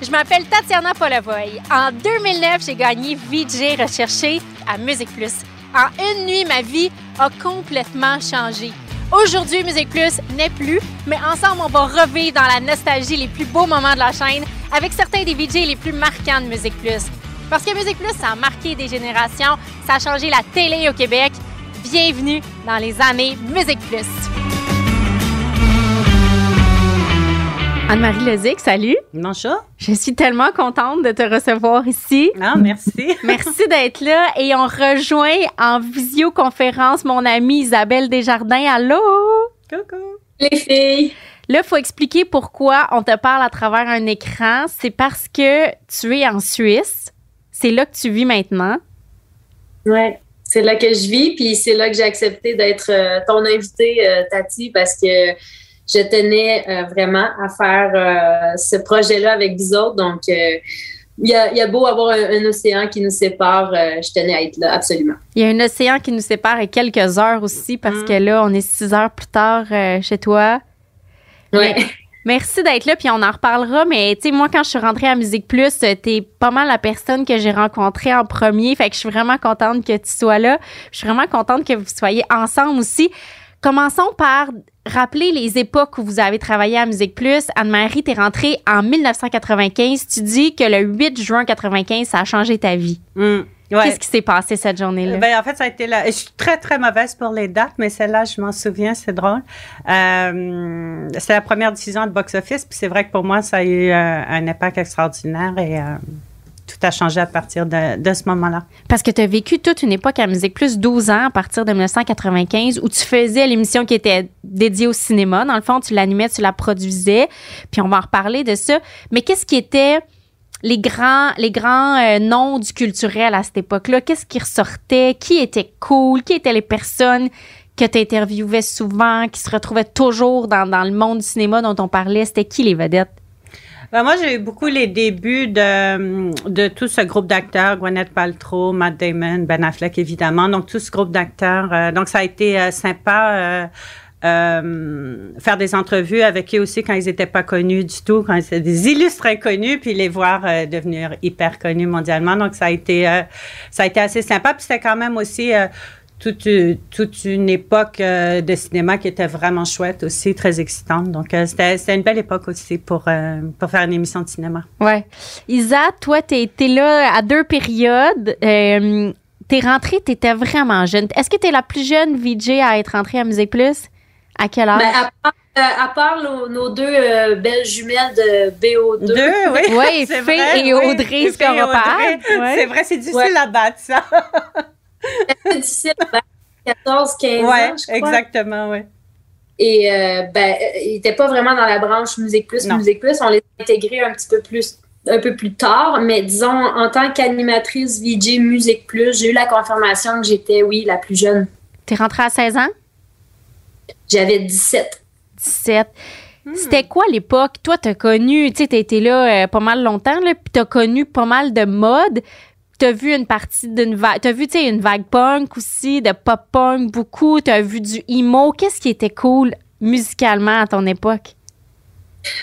Je m'appelle Tatiana Polavoy. En 2009, j'ai gagné VJ recherché à Musique Plus. En une nuit, ma vie a complètement changé. Aujourd'hui, Musique Plus n'est plus, mais ensemble, on va revivre dans la nostalgie les plus beaux moments de la chaîne avec certains des VJ les plus marquants de Musique Plus. Parce que Musique Plus, ça a marqué des générations, ça a changé la télé au Québec. Bienvenue dans les années Musique Plus. Anne-Marie Lezic, salut. Bonjour. Je suis tellement contente de te recevoir ici. Ah, merci. Merci d'être là et on rejoint en visioconférence mon amie Isabelle Desjardins. Allô? Coucou. Les filles. Là, il faut expliquer pourquoi on te parle à travers un écran. C'est parce que tu es en Suisse. C'est là que tu vis maintenant. Ouais, c'est là que je vis, puis c'est là que j'ai accepté d'être euh, ton invitée, euh, Tati, parce que je tenais euh, vraiment à faire euh, ce projet-là avec vous autres. Donc, euh, il y, a, y, a, beau avoir un, un, océan qui nous sépare, je tenais à être là, absolument. Il y a un océan qui nous sépare et quelques heures aussi, parce mmh. que là, on est six heures plus tard chez toi. Mais, merci d'être là, puis on en reparlera. Mais tu sais, moi, quand je suis rentrée à Musique Plus, t'es pas mal la personne que j'ai rencontrée en premier. Fait que je suis vraiment contente que tu sois là. Je suis vraiment contente que vous soyez ensemble aussi. Commençons par rappeler les époques où vous avez travaillé à Musique Plus. Anne-Marie, t'es rentrée en 1995. Tu dis que le 8 juin 95, ça a changé ta vie. Mmh, ouais. Qu'est-ce qui s'est passé cette journée-là? Ben, en fait, ça a été là. Je suis très, très mauvaise pour les dates, mais celle-là, je m'en souviens, c'est drôle. Euh, c'est la première diffusion de box-office, puis c'est vrai que pour moi, ça a eu euh, un impact extraordinaire et... Euh, tout a changé à partir de, ce moment-là. Parce que tu as vécu toute une époque à Musique Plus, 12 ans, à partir de 1995, où tu faisais l'émission qui était dédiée au cinéma. Dans le fond, tu l'animais, tu la produisais. Puis on va en reparler de ça. Mais qu'est-ce qui était les grands, les grands euh, noms du culturel à cette époque-là? Qu'est-ce qui ressortait? Qui était cool? Qui étaient les personnes que tu interviewais souvent, qui se retrouvaient toujours dans, dans le monde du cinéma dont on parlait? C'était qui les vedettes? Ben moi, j'ai eu beaucoup les débuts de, de tout ce groupe d'acteurs, Gwyneth Paltrow, Matt Damon, Ben Affleck, évidemment. Donc, tout ce groupe d'acteurs. Euh, donc, ça a été euh, sympa. Euh, euh, faire des entrevues avec eux aussi quand ils n'étaient pas connus du tout, quand ils étaient des illustres inconnus, puis les voir euh, devenir hyper connus mondialement. Donc, ça a été, euh, ça a été assez sympa. Puis c'était quand même aussi toute, toute une époque euh, de cinéma qui était vraiment chouette aussi, très excitante. Donc, euh, c'était, c'était une belle époque aussi pour, euh, pour faire une émission de cinéma. Ouais. Isa, toi, tu été là à deux périodes. t'es rentrée, tu étais vraiment jeune. Est-ce que tu es la plus jeune VJ à être rentrée à Musique Plus? À quel âge? Ben, à part, à part nos, nos deux euh, belles jumelles de BO2. Deux, oui. Oui, Fé vrai, et Audrey oui. Scoropard. Ouais. C'est vrai, c'est difficile Ouais. à battre, ça. C'était difficile, ben, 14, 15 ouais, ans, je crois. exactement, oui. Et euh, ben, ils n'étaient pas vraiment dans la branche Musique Plus, Non. Musique Plus. On les a intégrés un petit peu plus un peu plus tard, mais disons, en tant qu'animatrice VJ Musique Plus, j'ai eu la confirmation que j'étais, oui, la plus jeune. T'es rentrée à 16 ans? J'avais 17. 17. Hmm. C'était quoi l'époque? Toi, t'as connu, tu sais, t'as été là euh, pas mal longtemps, là, puis t'as connu pas mal de modes. T'as vu une partie d'une vague, t'as vu, tu sais, une vague punk aussi, de pop punk beaucoup. T'as vu du emo. Qu'est-ce qui était cool musicalement à ton époque?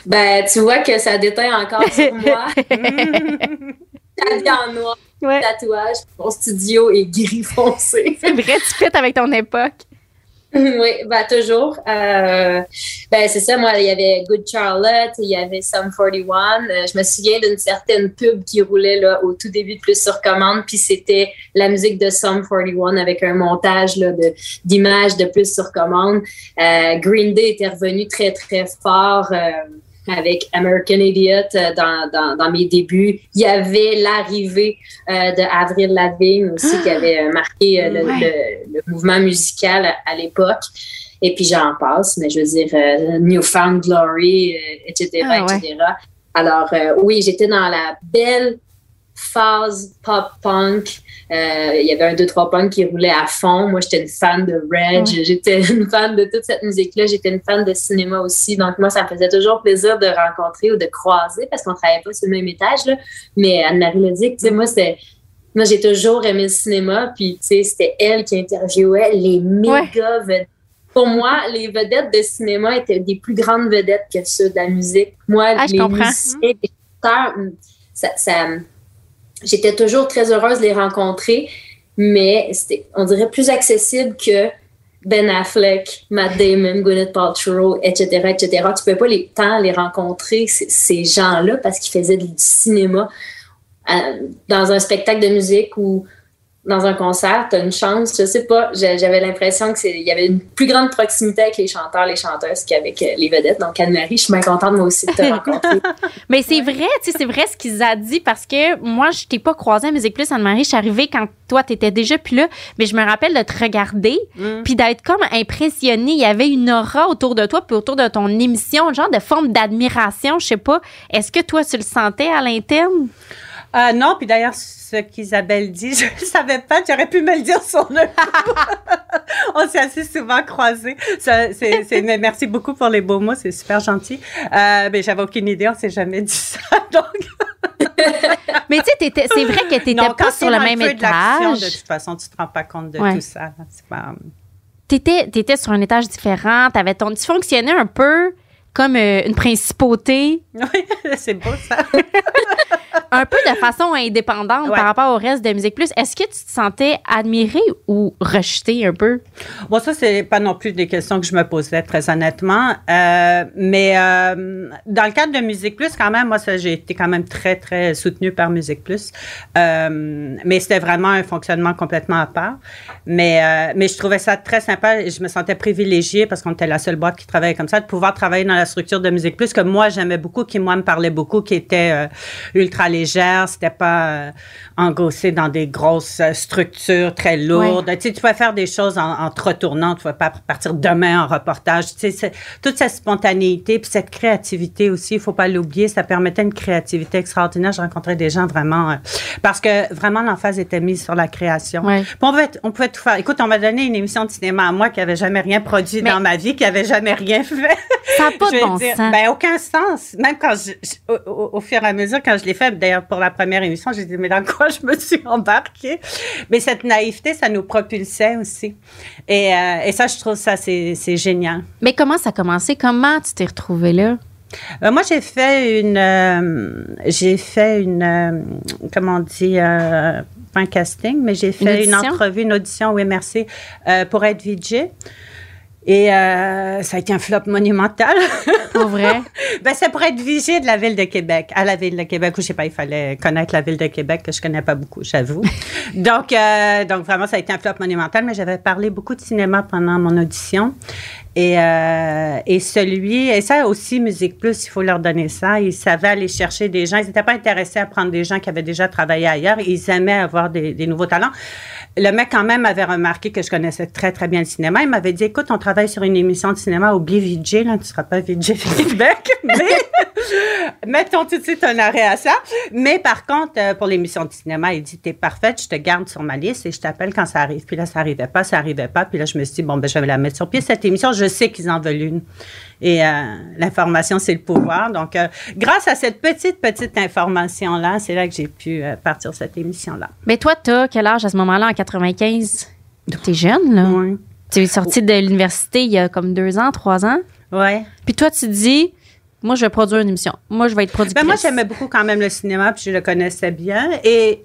Ben, tu vois que ça déteint encore sur moi. Habillée en noir, Ouais. tatouage, mon studio est gris foncé. C'est vrai, tu fais avec ton époque. oui, ben toujours. Euh, ben c'est ça, moi, il y avait Good Charlotte, il y avait Sum 41. Euh, je me souviens d'une certaine pub qui roulait là, au tout début de Plus sur commande, puis c'était la musique de Sum 41 avec un montage là, de, d'images de Plus sur commande. Euh, Green Day était revenu très, très fort. Avec American Idiot euh, dans, dans, dans mes débuts. Il y avait l'arrivée euh, de Avril Lavigne aussi qui avait euh, marqué euh, le, Ouais. le- le mouvement musical à, à l'époque. Et puis j'en passe, mais je veux dire, euh, Newfound Glory, etc., Ah, ouais. etc. Alors oui, j'étais dans la belle phase pop-punk. Euh, il y avait un 2-3 punk qui roulait à fond. Moi, j'étais une fan de Reg. J'étais une fan de toute cette musique-là. J'étais une fan de cinéma aussi. Donc, moi, ça me faisait toujours plaisir de rencontrer ou de croiser parce qu'on travaillait pas sur le même étage. Là. Mais Anne-Marie l'a dit, tu sais, moi, c'était... Moi, j'ai toujours aimé le cinéma. Puis, tu sais, c'était elle qui interviewait les méga vedettes. Pour moi, les vedettes de cinéma étaient des plus grandes vedettes que ceux de la musique. Moi, Ah, je les comprends. musiciens, les chanteurs, ça, ça j'étais toujours très heureuse de les rencontrer, mais c'était, on dirait, plus accessible que Ben Affleck, Matt Damon, Gwyneth Paltrow, etc., etc. Tu peux pas les, tant les rencontrer, ces gens-là, parce qu'ils faisaient du cinéma euh, dans un spectacle de musique ou dans un concert, tu as une chance, je sais pas, j'a- j'avais l'impression qu'il y avait une plus grande proximité avec les chanteurs, les chanteuses qu'avec euh, les vedettes. Donc, Anne-Marie, je suis bien contente, moi aussi, de te rencontrer. Mais c'est vrai, tu sais, c'est vrai ce qu'ils a dit parce que moi, je t'ai pas croisé à Musique Plus, Anne-Marie. Je suis arrivée quand toi, t'étais déjà plus là. Mais je me rappelle de te regarder Mm. puis d'être comme impressionnée. Il y avait une aura autour de toi puis autour de ton émission, genre de forme d'admiration. Je sais pas. Est-ce que toi, tu le sentais à l'interne? Euh, non, puis d'ailleurs, ce qu'Isabelle dit, je ne savais pas, tu aurais pu me le dire sur le. On s'est assez souvent croisés. Ça, mais merci beaucoup pour les beaux mots, c'est super gentil. Euh, mais j'avais aucune idée, on s'est jamais dit ça. Donc, Mais tu sais, c'est vrai que t'étais non, pas sur le même feu de étage. De toute façon, tu te rends pas compte de Ouais. tout ça. C'est pas... T'étais, t'étais sur un étage différent. T'avais ton, tu fonctionnais un peu comme euh, une principauté, Oui, c'est beau ça. Un peu de façon indépendante Ouais. par rapport au reste de Musique Plus. Est-ce que tu te sentais admirée ou rejetée un peu? Bon, ça, c'est pas non plus des questions que je me posais, très honnêtement. Euh, mais euh, dans le cadre de Musique Plus, quand même, moi, ça, j'ai été quand même très, très soutenue par Musique Plus. Euh, mais c'était vraiment un fonctionnement complètement à part. Mais, mais je trouvais ça très sympa et je me sentais privilégiée parce qu'on était la seule boîte qui travaillait comme ça, de pouvoir travailler dans la structure de Musique Plus que moi, j'aimais beaucoup, qui, moi, me parlait beaucoup, qui était ultra légère. C'était pas euh, engossé dans des grosses euh, structures très lourdes. Tu sais, tu pouvais faire des choses en, en te retournant. Tu pouvais pas partir demain en reportage. Tu sais, c'est- toute cette spontanéité puis cette créativité aussi, il faut pas l'oublier. Ça permettait une créativité extraordinaire. Je rencontrais des gens vraiment... euh, parce que vraiment, l'emphase était mise sur la création. Puis on, pouvait, on pouvait tout faire. Écoute, on m'a donné une émission de cinéma à moi qui avait jamais rien produit Mais- dans ma vie, qui avait jamais rien fait. Ça n'a pas de bon dire, sens. Ben, aucun sens. Même quand je, je- au, au- au fur et à mesure, quand je l'ai fait, d'ailleurs, pour la première émission, j'ai dit, mais dans quoi je me suis embarquée? Mais cette naïveté, ça nous propulsait aussi. Et, euh, et ça, je trouve ça, c'est c'est génial. Mais comment ça a commencé? Comment tu t'es retrouvée là? Euh, moi, j'ai fait une, euh, j'ai fait une, comment on dit, pas un casting, mais j'ai fait une, audition? entrevue, une audition, oui, merci, pour être VJ. Et euh, ça a été un flop monumental. Pour vrai? ben, c'est pour être VJ de la ville de Québec, à la ville de Québec, ou je sais pas, il fallait connaître la ville de Québec, que je connais pas beaucoup, j'avoue. donc, euh, donc, vraiment, ça a été un flop monumental, mais j'avais parlé beaucoup de cinéma pendant mon audition. Et, euh, et celui, et ça aussi, Musique Plus, il faut leur donner ça. Ils savaient aller chercher des gens. Ils n'étaient pas intéressés à prendre des gens qui avaient déjà travaillé ailleurs. Ils aimaient avoir des, des nouveaux talents. Le mec, quand même, avait remarqué que je connaissais très, très bien le cinéma. Il m'avait dit, écoute, on travaille sur une émission de cinéma. Oublie VJ, là. Tu seras pas VJ Québec. mais mettons tout de suite un arrêt à ça. Mais par contre, euh, pour l'émission de cinéma, il dit, t'es parfaite, je te garde sur ma liste et je t'appelle quand ça arrive. Puis là, ça arrivait pas, ça arrivait pas. Puis là, je me suis dit, bon, ben, je vais la mettre sur pied, cette émission. Je sais qu'ils en veulent une. Et euh, l'information, c'est le pouvoir. Donc, euh, grâce à cette petite, petite information-là, c'est là que j'ai pu euh, partir cette émission-là. Mais toi, t'as quel âge à ce moment-là, en 95? T'es jeune, là? Oui. Tu es sortie de l'université il y a comme deux ans, trois ans? Ouais. Puis toi, tu dis, moi, je vais produire une émission. Moi, je vais être productrice. Ben moi, j'aimais beaucoup quand même le cinéma, puis je le connaissais bien. Et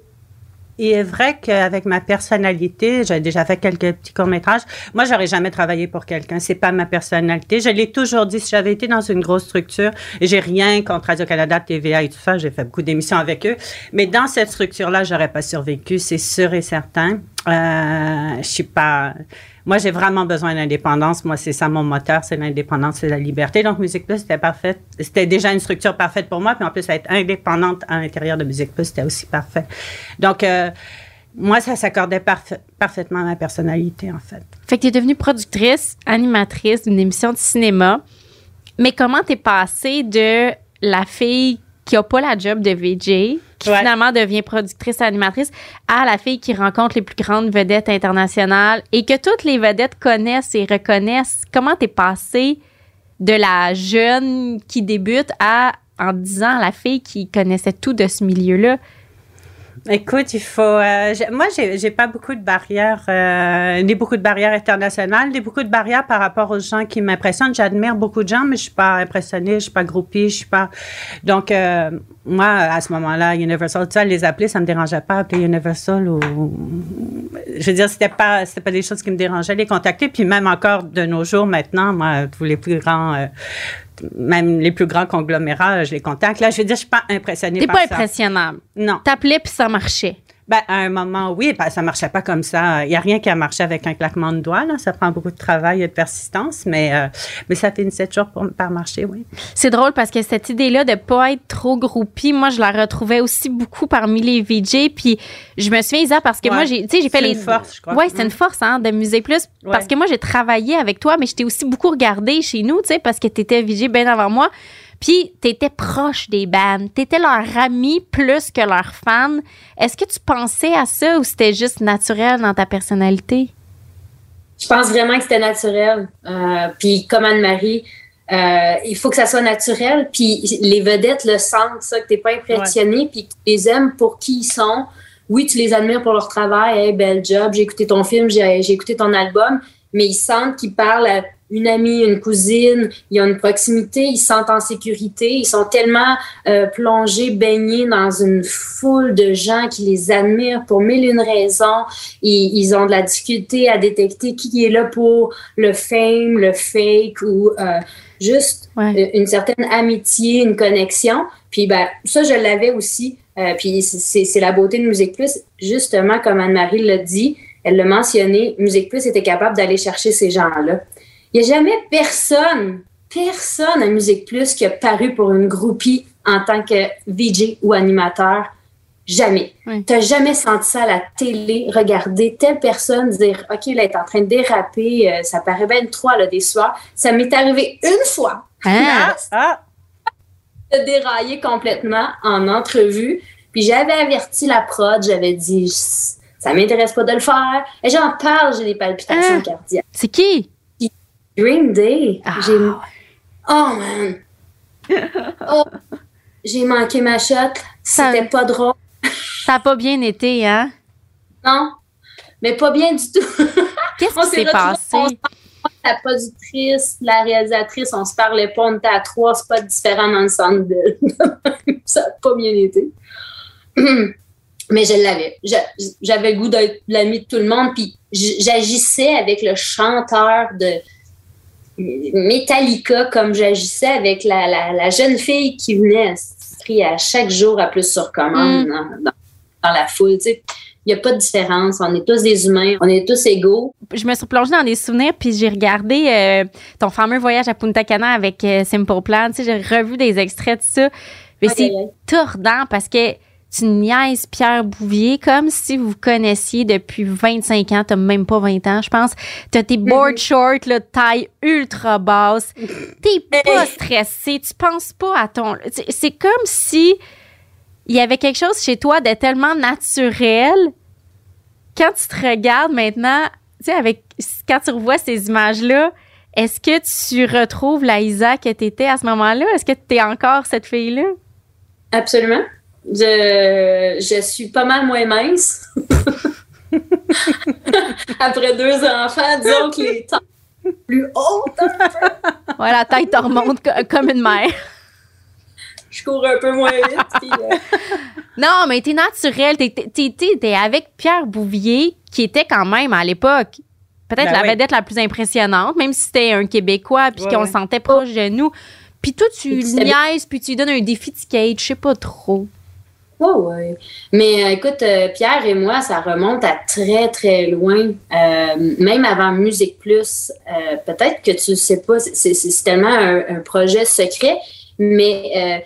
il est vrai qu'avec ma personnalité, j'ai déjà fait quelques petits courts-métrages. Moi, j'aurais jamais travaillé pour quelqu'un. C'est pas ma personnalité. Je l'ai toujours dit. Si j'avais été dans une grosse structure, j'ai rien contre Radio-Canada, TVA et tout ça, j'ai fait beaucoup d'émissions avec eux. Mais dans cette structure-là, j'aurais pas survécu. C'est sûr et certain. Euh, je suis pas. Moi, j'ai vraiment besoin d'indépendance. Moi, c'est ça mon moteur, c'est l'indépendance, c'est la liberté. Donc, Musique Plus, c'était parfait. C'était déjà une structure parfaite pour moi. Puis en plus, être indépendante à l'intérieur de Musique Plus, c'était aussi parfait. Donc, euh, moi, ça s'accordait parfaitement à ma personnalité, en fait. Fait que tu es devenue productrice, animatrice d'une émission de cinéma. Mais comment t'es passée de la fille qui a pas la job de VJ, qui finalement devient productrice animatrice, à la fille qui rencontre les plus grandes vedettes internationales et que toutes les vedettes connaissent et reconnaissent. Comment t'es passée de la jeune qui débute à, en disant, la fille qui connaissait tout de ce milieu-là? Écoute, il faut. Euh, moi, j'ai, j'ai pas beaucoup de barrières, euh, ni beaucoup de barrières internationales, ni beaucoup de barrières par rapport aux gens qui m'impressionnent. J'admire beaucoup de gens, mais je suis pas impressionnée, je suis pas groupie, je suis pas. Donc, euh, moi, à ce moment-là, Universal, tu sais, les appeler, ça me dérangeait pas, appeler Universal ou. Je veux dire, c'était pas, c'était pas des choses qui me dérangeaient, les contacter. Puis même encore de nos jours, maintenant, moi, tous les plus grands euh, même les plus grands conglomérats, je les contacte. Là, je veux dire, je suis pas impressionnée par ça. T'es pas impressionnable. Non. T'appelais puis ça marchait. Ben, à un moment, oui, ben, ça marchait pas comme ça. Il n'y a rien qui a marché avec un claquement de doigts. Là. Ça prend beaucoup de travail et de persistance, mais, euh, mais ça finissait toujours pour, par marcher, oui. C'est drôle parce que cette idée-là de pas être trop groupie, moi, je la retrouvais aussi beaucoup parmi les VJ. Puis je me souviens, Isa, parce que moi, j'ai, j'ai fait les. C'est une force, je crois. Oui, c'est une force, hein, de plus. Parce que moi, j'ai travaillé avec toi, mais je t'ai aussi beaucoup regardé chez nous, tu sais, parce que tu étais VJ bien avant moi. Puis, tu étais proche des bands. Tu étais leur ami plus que leur fan. Est-ce que tu pensais à ça ou c'était juste naturel dans ta personnalité? Je pense vraiment que c'était naturel. Euh, puis, comme Anne-Marie, euh, il faut que ça soit naturel. Puis, les vedettes le sentent, ça, que tu n'es pas impressionné, puis que tu les aimes pour qui ils sont. Oui, tu les admires pour leur travail. Hey, bel job, j'ai écouté ton film, j'ai écouté ton album. Mais ils sentent qu'ils parlent à une amie, une cousine, il y a une proximité, ils se sentent en sécurité, ils sont tellement euh, plongés, baignés dans une foule de gens qui les admirent pour mille une raisons et ils ont de la difficulté à détecter qui est là pour le fame, le fake ou euh, juste euh, une certaine amitié, une connexion. Puis ben ça je l'avais aussi. puis c'est la beauté de Musique Plus, justement comme Anne-Marie l'a dit, elle l'a mentionné, Musique Plus était capable d'aller chercher ces gens-là. Il n'y a jamais personne, personne à Musique Plus qui a paru pour une groupie en tant que VJ ou animateur. Jamais. Tu n'as jamais senti ça à la télé, regarder telle personne dire OK, là, elle est en train de déraper, euh, ça paraît bien trois là, des soirs. Ça m'est arrivé une fois. Hein? Ah! De dérailler complètement en entrevue. Puis j'avais averti la prod, j'avais dit ça m'intéresse pas de le faire. Et j'en parle, j'ai des palpitations hein? cardiaques. C'est qui? Green Day. Ah, j'ai... Oh, man. Oh, j'ai manqué ma shot. C'était pas drôle. Ça n'a pas bien été, hein? Non, mais pas bien du tout. Qu'est-ce qui s'est passé? la productrice, la réalisatrice, on se parlait pas, on était à trois pas différents dans le centre Ça n'a pas bien été. Mais je l'avais. J'avais le goût d'être l'ami de tout le monde, puis j'agissais avec le chanteur de Metallica comme j'agissais avec la, jeune fille qui venait à chaque jour à plus sur commande mm. dans, la foule. Il n'y a pas de différence. On est tous des humains. On est tous égaux. Je me suis plongée dans des souvenirs, puis j'ai regardé euh, ton fameux voyage à Punta Cana avec euh, Simple Plan. J'ai revu des extraits de ça. Mais c'est tordant parce que tu niaises Pierre Bouvier comme si vous connaissiez depuis 25 ans. T'as même pas 20 ans, je pense. T'as tes board mm-hmm. shorts, là, taille ultra basse. T'es pas stressé. Tu penses pas à ton... C'est comme si il y avait quelque chose chez toi de tellement naturel. Quand tu te regardes maintenant, tu sais, avec, quand tu revois ces images-là, est-ce que tu retrouves la Isa que t'étais à ce moment-là? Est-ce que t'es encore cette fille-là? Absolument. Je, je suis pas mal moins mince. Après deux enfants, disons que les temps plus hautes. ouais, la tête te remonte comme une mère. Je cours un peu moins vite. Euh, non, mais t'es naturel. T'es, t'es, avec Pierre Bouvier, qui était quand même à l'époque peut-être ben la vedette la plus impressionnante, même si c'était un Québécois, puis qu'on sentait proche de nous. Puis toi, tu niaises, puis tu lui donnes un défi de skate, je sais pas trop. Oui, oui. Mais euh, écoute, euh, Pierre et moi, ça remonte à très, très loin. Euh, même avant Musique Plus, peut-être que tu ne sais pas, c'est tellement un, projet secret, mais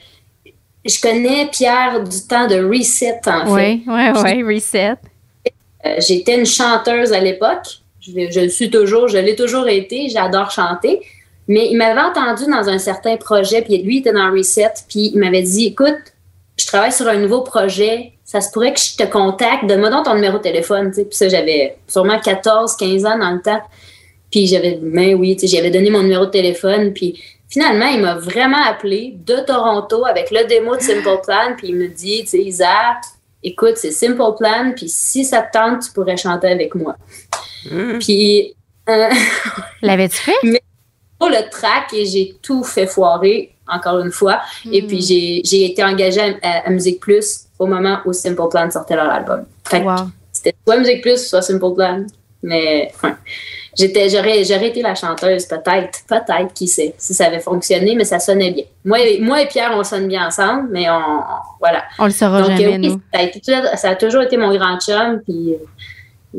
je connais Pierre du temps de Reset, en fait. Oui, oui, oui, Reset. j'étais une chanteuse à l'époque. Je, je le suis toujours, je l'ai toujours été. J'adore chanter. Mais il m'avait entendu dans un certain projet, puis lui il était dans Reset, puis il m'avait dit Écoute, je travaille sur un nouveau projet, ça se pourrait que je te contacte, donne-moi donc ton numéro de téléphone. Puis ça, j'avais sûrement 14, 15 ans dans le temps. Puis j'avais, ben oui, j'avais donné mon numéro de téléphone. Puis finalement, il m'a vraiment appelé de Toronto avec le démo de Simple Plan. Puis il me dit, tu sais, Isa, écoute, c'est Simple Plan. Puis si ça te tente, tu pourrais chanter avec moi. Mmh. Puis. Euh, L'avais-tu fait? Mais pour le track, et j'ai tout fait foirer, encore une fois. Et puis j'ai été engagée à, à Musique Plus au moment où Simple Plan sortait leur album. Fait que c'était soit Musique Plus, soit Simple Plan. Mais enfin, j'étais, j'aurais, j'aurais été la chanteuse, peut-être, peut-être, qui sait, si ça avait fonctionné, mais ça sonnait bien. Moi, et- moi et Pierre, on sonne bien ensemble, mais on, on- voilà. On le saura Donc, jamais, oui, nous. ça, a été- ça a toujours été mon grand chum, puis.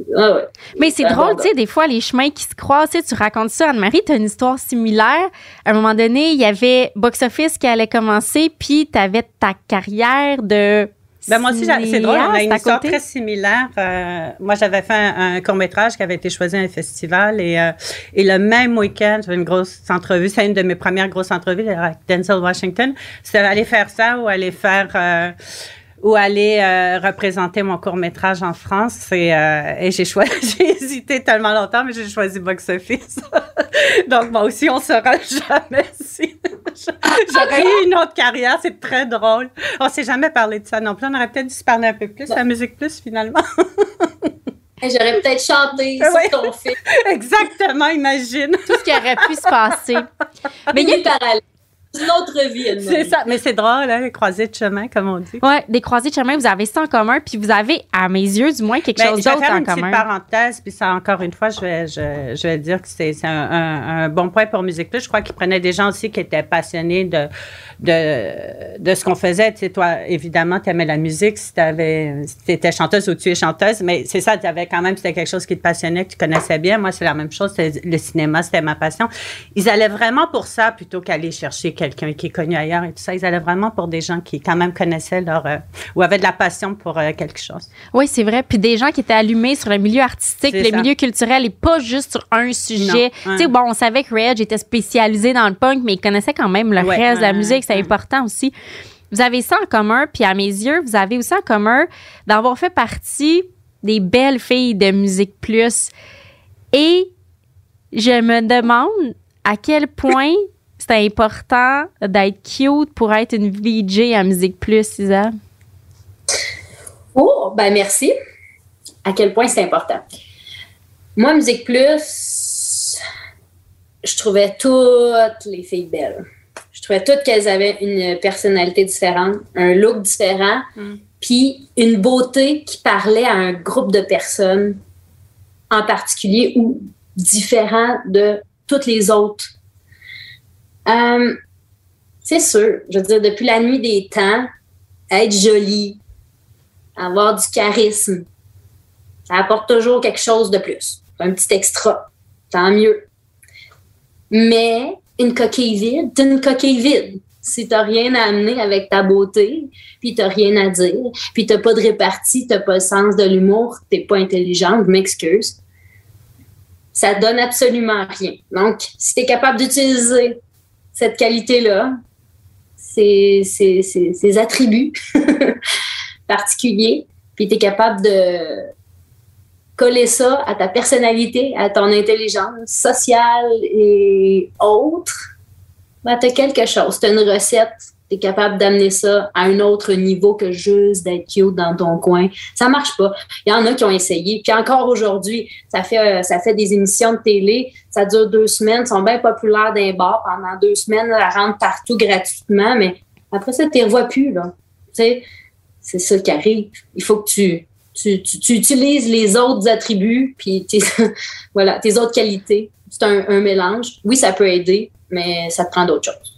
Ouais, ouais. Mais c'est Ah, drôle, tu sais, des fois, les chemins qui se croisent, tu racontes ça, Anne-Marie, tu as une histoire similaire. À un moment donné, il y avait Box Office qui allait commencer, puis tu avais ta carrière de. Ben moi aussi, c'est drôle, on a une histoire côté. très similaire. Euh, moi, j'avais fait un, un court-métrage qui avait été choisi à un festival et, euh, et le même week-end, j'avais une grosse entrevue. C'est une de mes premières grosses entrevues avec Denzel Washington. C'était aller faire ça ou aller faire... euh, ou aller euh, représenter mon court métrage en France et, euh, et j'ai choisi j'ai hésité tellement longtemps mais j'ai choisi box office donc moi aussi on saura jamais si j'aurais eu une autre carrière c'est très drôle on s'est jamais parlé de ça non plus on aurait peut-être dû se parler un peu plus la musique plus finalement J'aurais peut-être chanté ouais. sur ton film. exactement imagine Tout ce qui aurait pu se passer. Mais il y a Une parallèle. Une autre vie, c'est ça mais c'est drôle hein, les croisées de chemin comme on dit Ouais, des croisés de chemin, vous avez ça en commun, puis vous avez, à mes yeux, du moins, quelque Ben, chose je vais d'autre faire en une petite commun. parenthèse, puis ça, encore une fois, je vais, je, je vais dire que c'est un, un- un bon point pour Musique Plus. Je crois qu'ils prenaient des gens aussi qui étaient passionnés de, de, de ce qu'on faisait. Tu sais, toi, évidemment, tu aimais la musique si tu étais chanteuse ou tu es chanteuse, mais c'est ça, tu avais quand même, c'était quelque chose qui te passionnait, que tu connaissais bien. Moi, c'est la même chose, le cinéma, c'était ma passion. Ils allaient vraiment pour ça plutôt qu'aller chercher quelqu'un qui est connu ailleurs et tout ça. Ils allaient vraiment pour des gens qui, quand même, connaissaient leur. euh, ou avaient de la passion pour euh, quelque chose. Oui, c'est vrai. Puis des gens qui étaient allumés sur le milieu artistique, le ça. milieu culturel et pas juste sur un sujet. Non, Tu sais, bon, on savait que Reg était spécialisé dans le punk, mais il connaissait quand même le Ouais, reste de la musique. C'est ouais. important aussi. Vous avez ça en commun, puis à mes yeux, vous avez aussi en commun d'avoir fait partie des belles filles de Musique Plus. Et je me demande à quel point c'est important d'être cute pour être une VJ à Musique Plus, Isa. Oh, ben merci. À quel point c'est important. Moi, Musique Plus, je trouvais toutes les filles belles. Je trouvais toutes qu'elles avaient une personnalité différente, un look différent, Mm. puis une beauté qui parlait à un groupe de personnes en particulier ou différent de toutes les autres. Euh, c'est sûr, je veux dire, depuis la nuit des temps, être jolie, avoir du charisme, ça apporte toujours quelque chose de plus. Un petit extra. Tant mieux. Mais une coquille vide, t'es une coquille vide. Si t'as rien à amener avec ta beauté, puis t'as rien à dire, puis t'as pas de répartie, t'as pas le sens de l'humour, t'es pas intelligente, je m'excuse. Ça donne absolument rien. Donc, si t'es capable d'utiliser cette qualité-là, ces, attributs particuliers, puis tu es capable de coller ça à ta personnalité, à ton intelligence sociale et autres, ben, tu as quelque chose, tu as une recette, tu es capable d'amener ça à un autre niveau que juste d'être cute dans ton coin. Ça marche pas. Il y en a qui ont essayé. Puis encore aujourd'hui, ça fait, euh, ça fait des émissions de télé, ça dure deux semaines, sont bien populaires d'un bar pendant deux semaines, elles rentrent partout gratuitement, mais après ça, tu ne revois plus. Là. C'est ça qui arrive. Il faut que tu, tu, tu, utilises les autres attributs, puis tes, voilà, tes autres qualités. C'est un mélange. Oui, ça peut aider, mais ça te prend d'autres choses.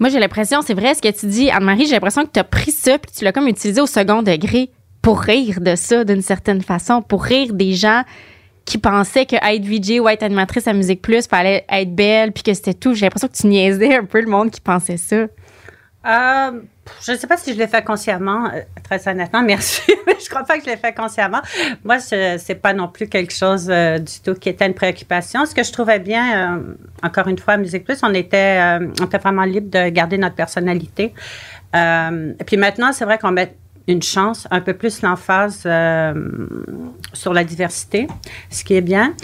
Moi, j'ai l'impression, c'est vrai ce que tu dis, Anne-Marie, j'ai l'impression que tu as pris ça puis tu l'as comme utilisé au second degré pour rire de ça d'une certaine façon, pour rire des gens qui pensaient que être VJ ou être animatrice à Musique Plus fallait être belle puis que c'était tout. J'ai l'impression que tu niaisais un peu le monde qui pensait ça. Euh, je ne sais pas si je l'ai fait consciemment, euh, très honnêtement, merci, mais je crois pas que je l'ai fait consciemment. Moi, ce n'est pas non plus quelque chose euh, du tout qui était une préoccupation. Ce que je trouvais bien, encore une fois, à Musique Plus, on était, on était vraiment libre de garder notre personnalité. et puis maintenant, c'est vrai qu'on met une chance, un peu plus l'emphase sur la diversité, ce qui est bien.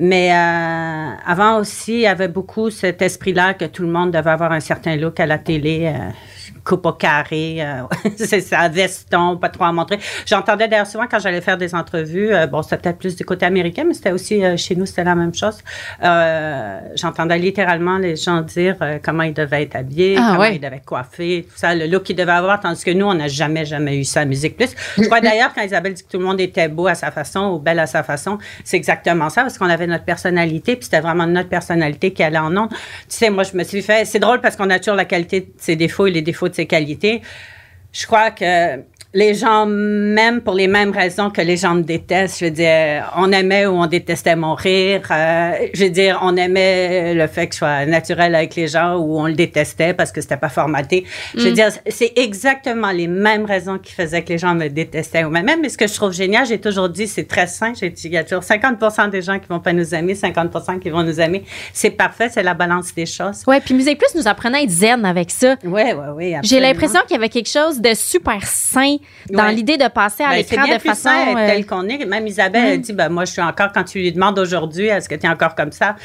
Mais euh, avant aussi, il y avait beaucoup cet esprit-là que tout le monde devait avoir un certain look à la télé. Euh, coupe au carré, euh, c'est ça, veston, pas trop à montrer. J'entendais d'ailleurs souvent quand j'allais faire des entrevues, euh, bon, c'était peut-être plus du côté américain, mais c'était aussi euh, chez nous, c'était la même chose. J'entendais littéralement les gens dire comment ils devaient être habillés, ah, comment ils devaient coiffer, tout ça, le look qu'ils devaient avoir, tandis que nous, on n'a jamais, jamais eu ça à Musique Plus. Je crois d'ailleurs, quand Isabelle dit que tout le monde était beau à sa façon ou belle à sa façon, c'est exactement ça, parce qu'on avait notre personnalité, puis c'était vraiment notre personnalité qui allait en nom. Tu sais, moi, je me suis fait, c'est drôle parce qu'on a toujours la qualité de ses défauts et les défauts de ses qualités. Je crois que les gens m'aiment pour les mêmes raisons que les gens me détestent. Je veux dire, on aimait ou on détestait mon rire. Euh, je veux dire, on aimait le fait que je sois naturel avec les gens ou on le détestait parce que c'était pas formaté. Je veux mm. dire, c'est exactement les mêmes raisons qui faisaient que les gens me détestaient ou même. Mais ce que je trouve génial, j'ai toujours dit, c'est très sain. Il y a toujours 50% des gens qui vont pas nous aimer, 50 qui vont nous aimer. C'est parfait, c'est la balance des choses. Ouais, puis Musique Plus nous apprenait à être zen avec ça. Ouais, ouais, oui. J'ai l'impression qu'il y avait quelque chose de super sain dans l'idée de passer à ben, l'écran de façon euh, telle qu'on est. Même Isabelle a dit ben moi je suis encore quand tu lui demandes aujourd'hui est-ce que tu es encore comme ça?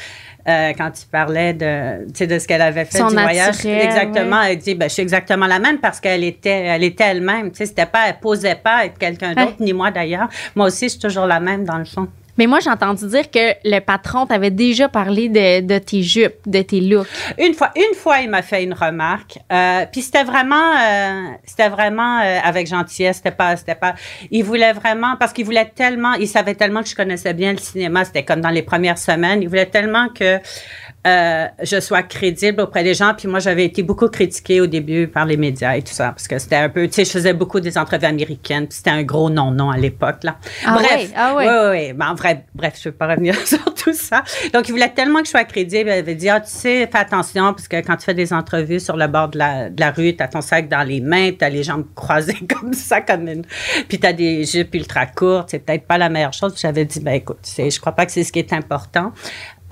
Euh, quand tu parlais de de ce qu'elle avait fait du voyage. exactement. elle dit ben je suis exactement la même parce qu'elle était elle était elle-même. C'était pas elle posait pas être quelqu'un d'autre ni moi d'ailleurs. Moi aussi je suis toujours la même dans le fond mais moi, j'ai entendu dire que le patron t'avait déjà parlé de, de, tes jupes, de tes looks. Une fois, une fois, il m'a fait une remarque. Euh, puis c'était vraiment, euh, c'était vraiment euh, avec gentillesse. C'était pas, c'était pas. Il voulait vraiment parce qu'il voulait tellement, il savait tellement que je connaissais bien le cinéma. C'était comme dans les premières semaines. Il voulait tellement que euh, je sois crédible auprès des gens. Puis moi, j'avais été beaucoup critiquée au début par les médias et tout ça, parce que c'était un peu, tu sais, je faisais beaucoup des entrevues américaines, puis c'était un gros non-non à l'époque, là. Ah bref. Ah oui, oui, oui. Ben, bref, bref, je ne vais pas revenir sur tout ça. Donc, il voulait tellement que je sois crédible. Il avait dit, ah, tu sais, fais attention, parce que quand tu fais des entrevues sur le bord de la, de la rue, tu as ton sac dans les mains, tu as les jambes croisées comme ça, comme une... Puis tu as des jupes ultra courtes, c'est peut-être pas la meilleure chose. J'avais dit, ben écoute, je crois pas que c'est ce qui est important.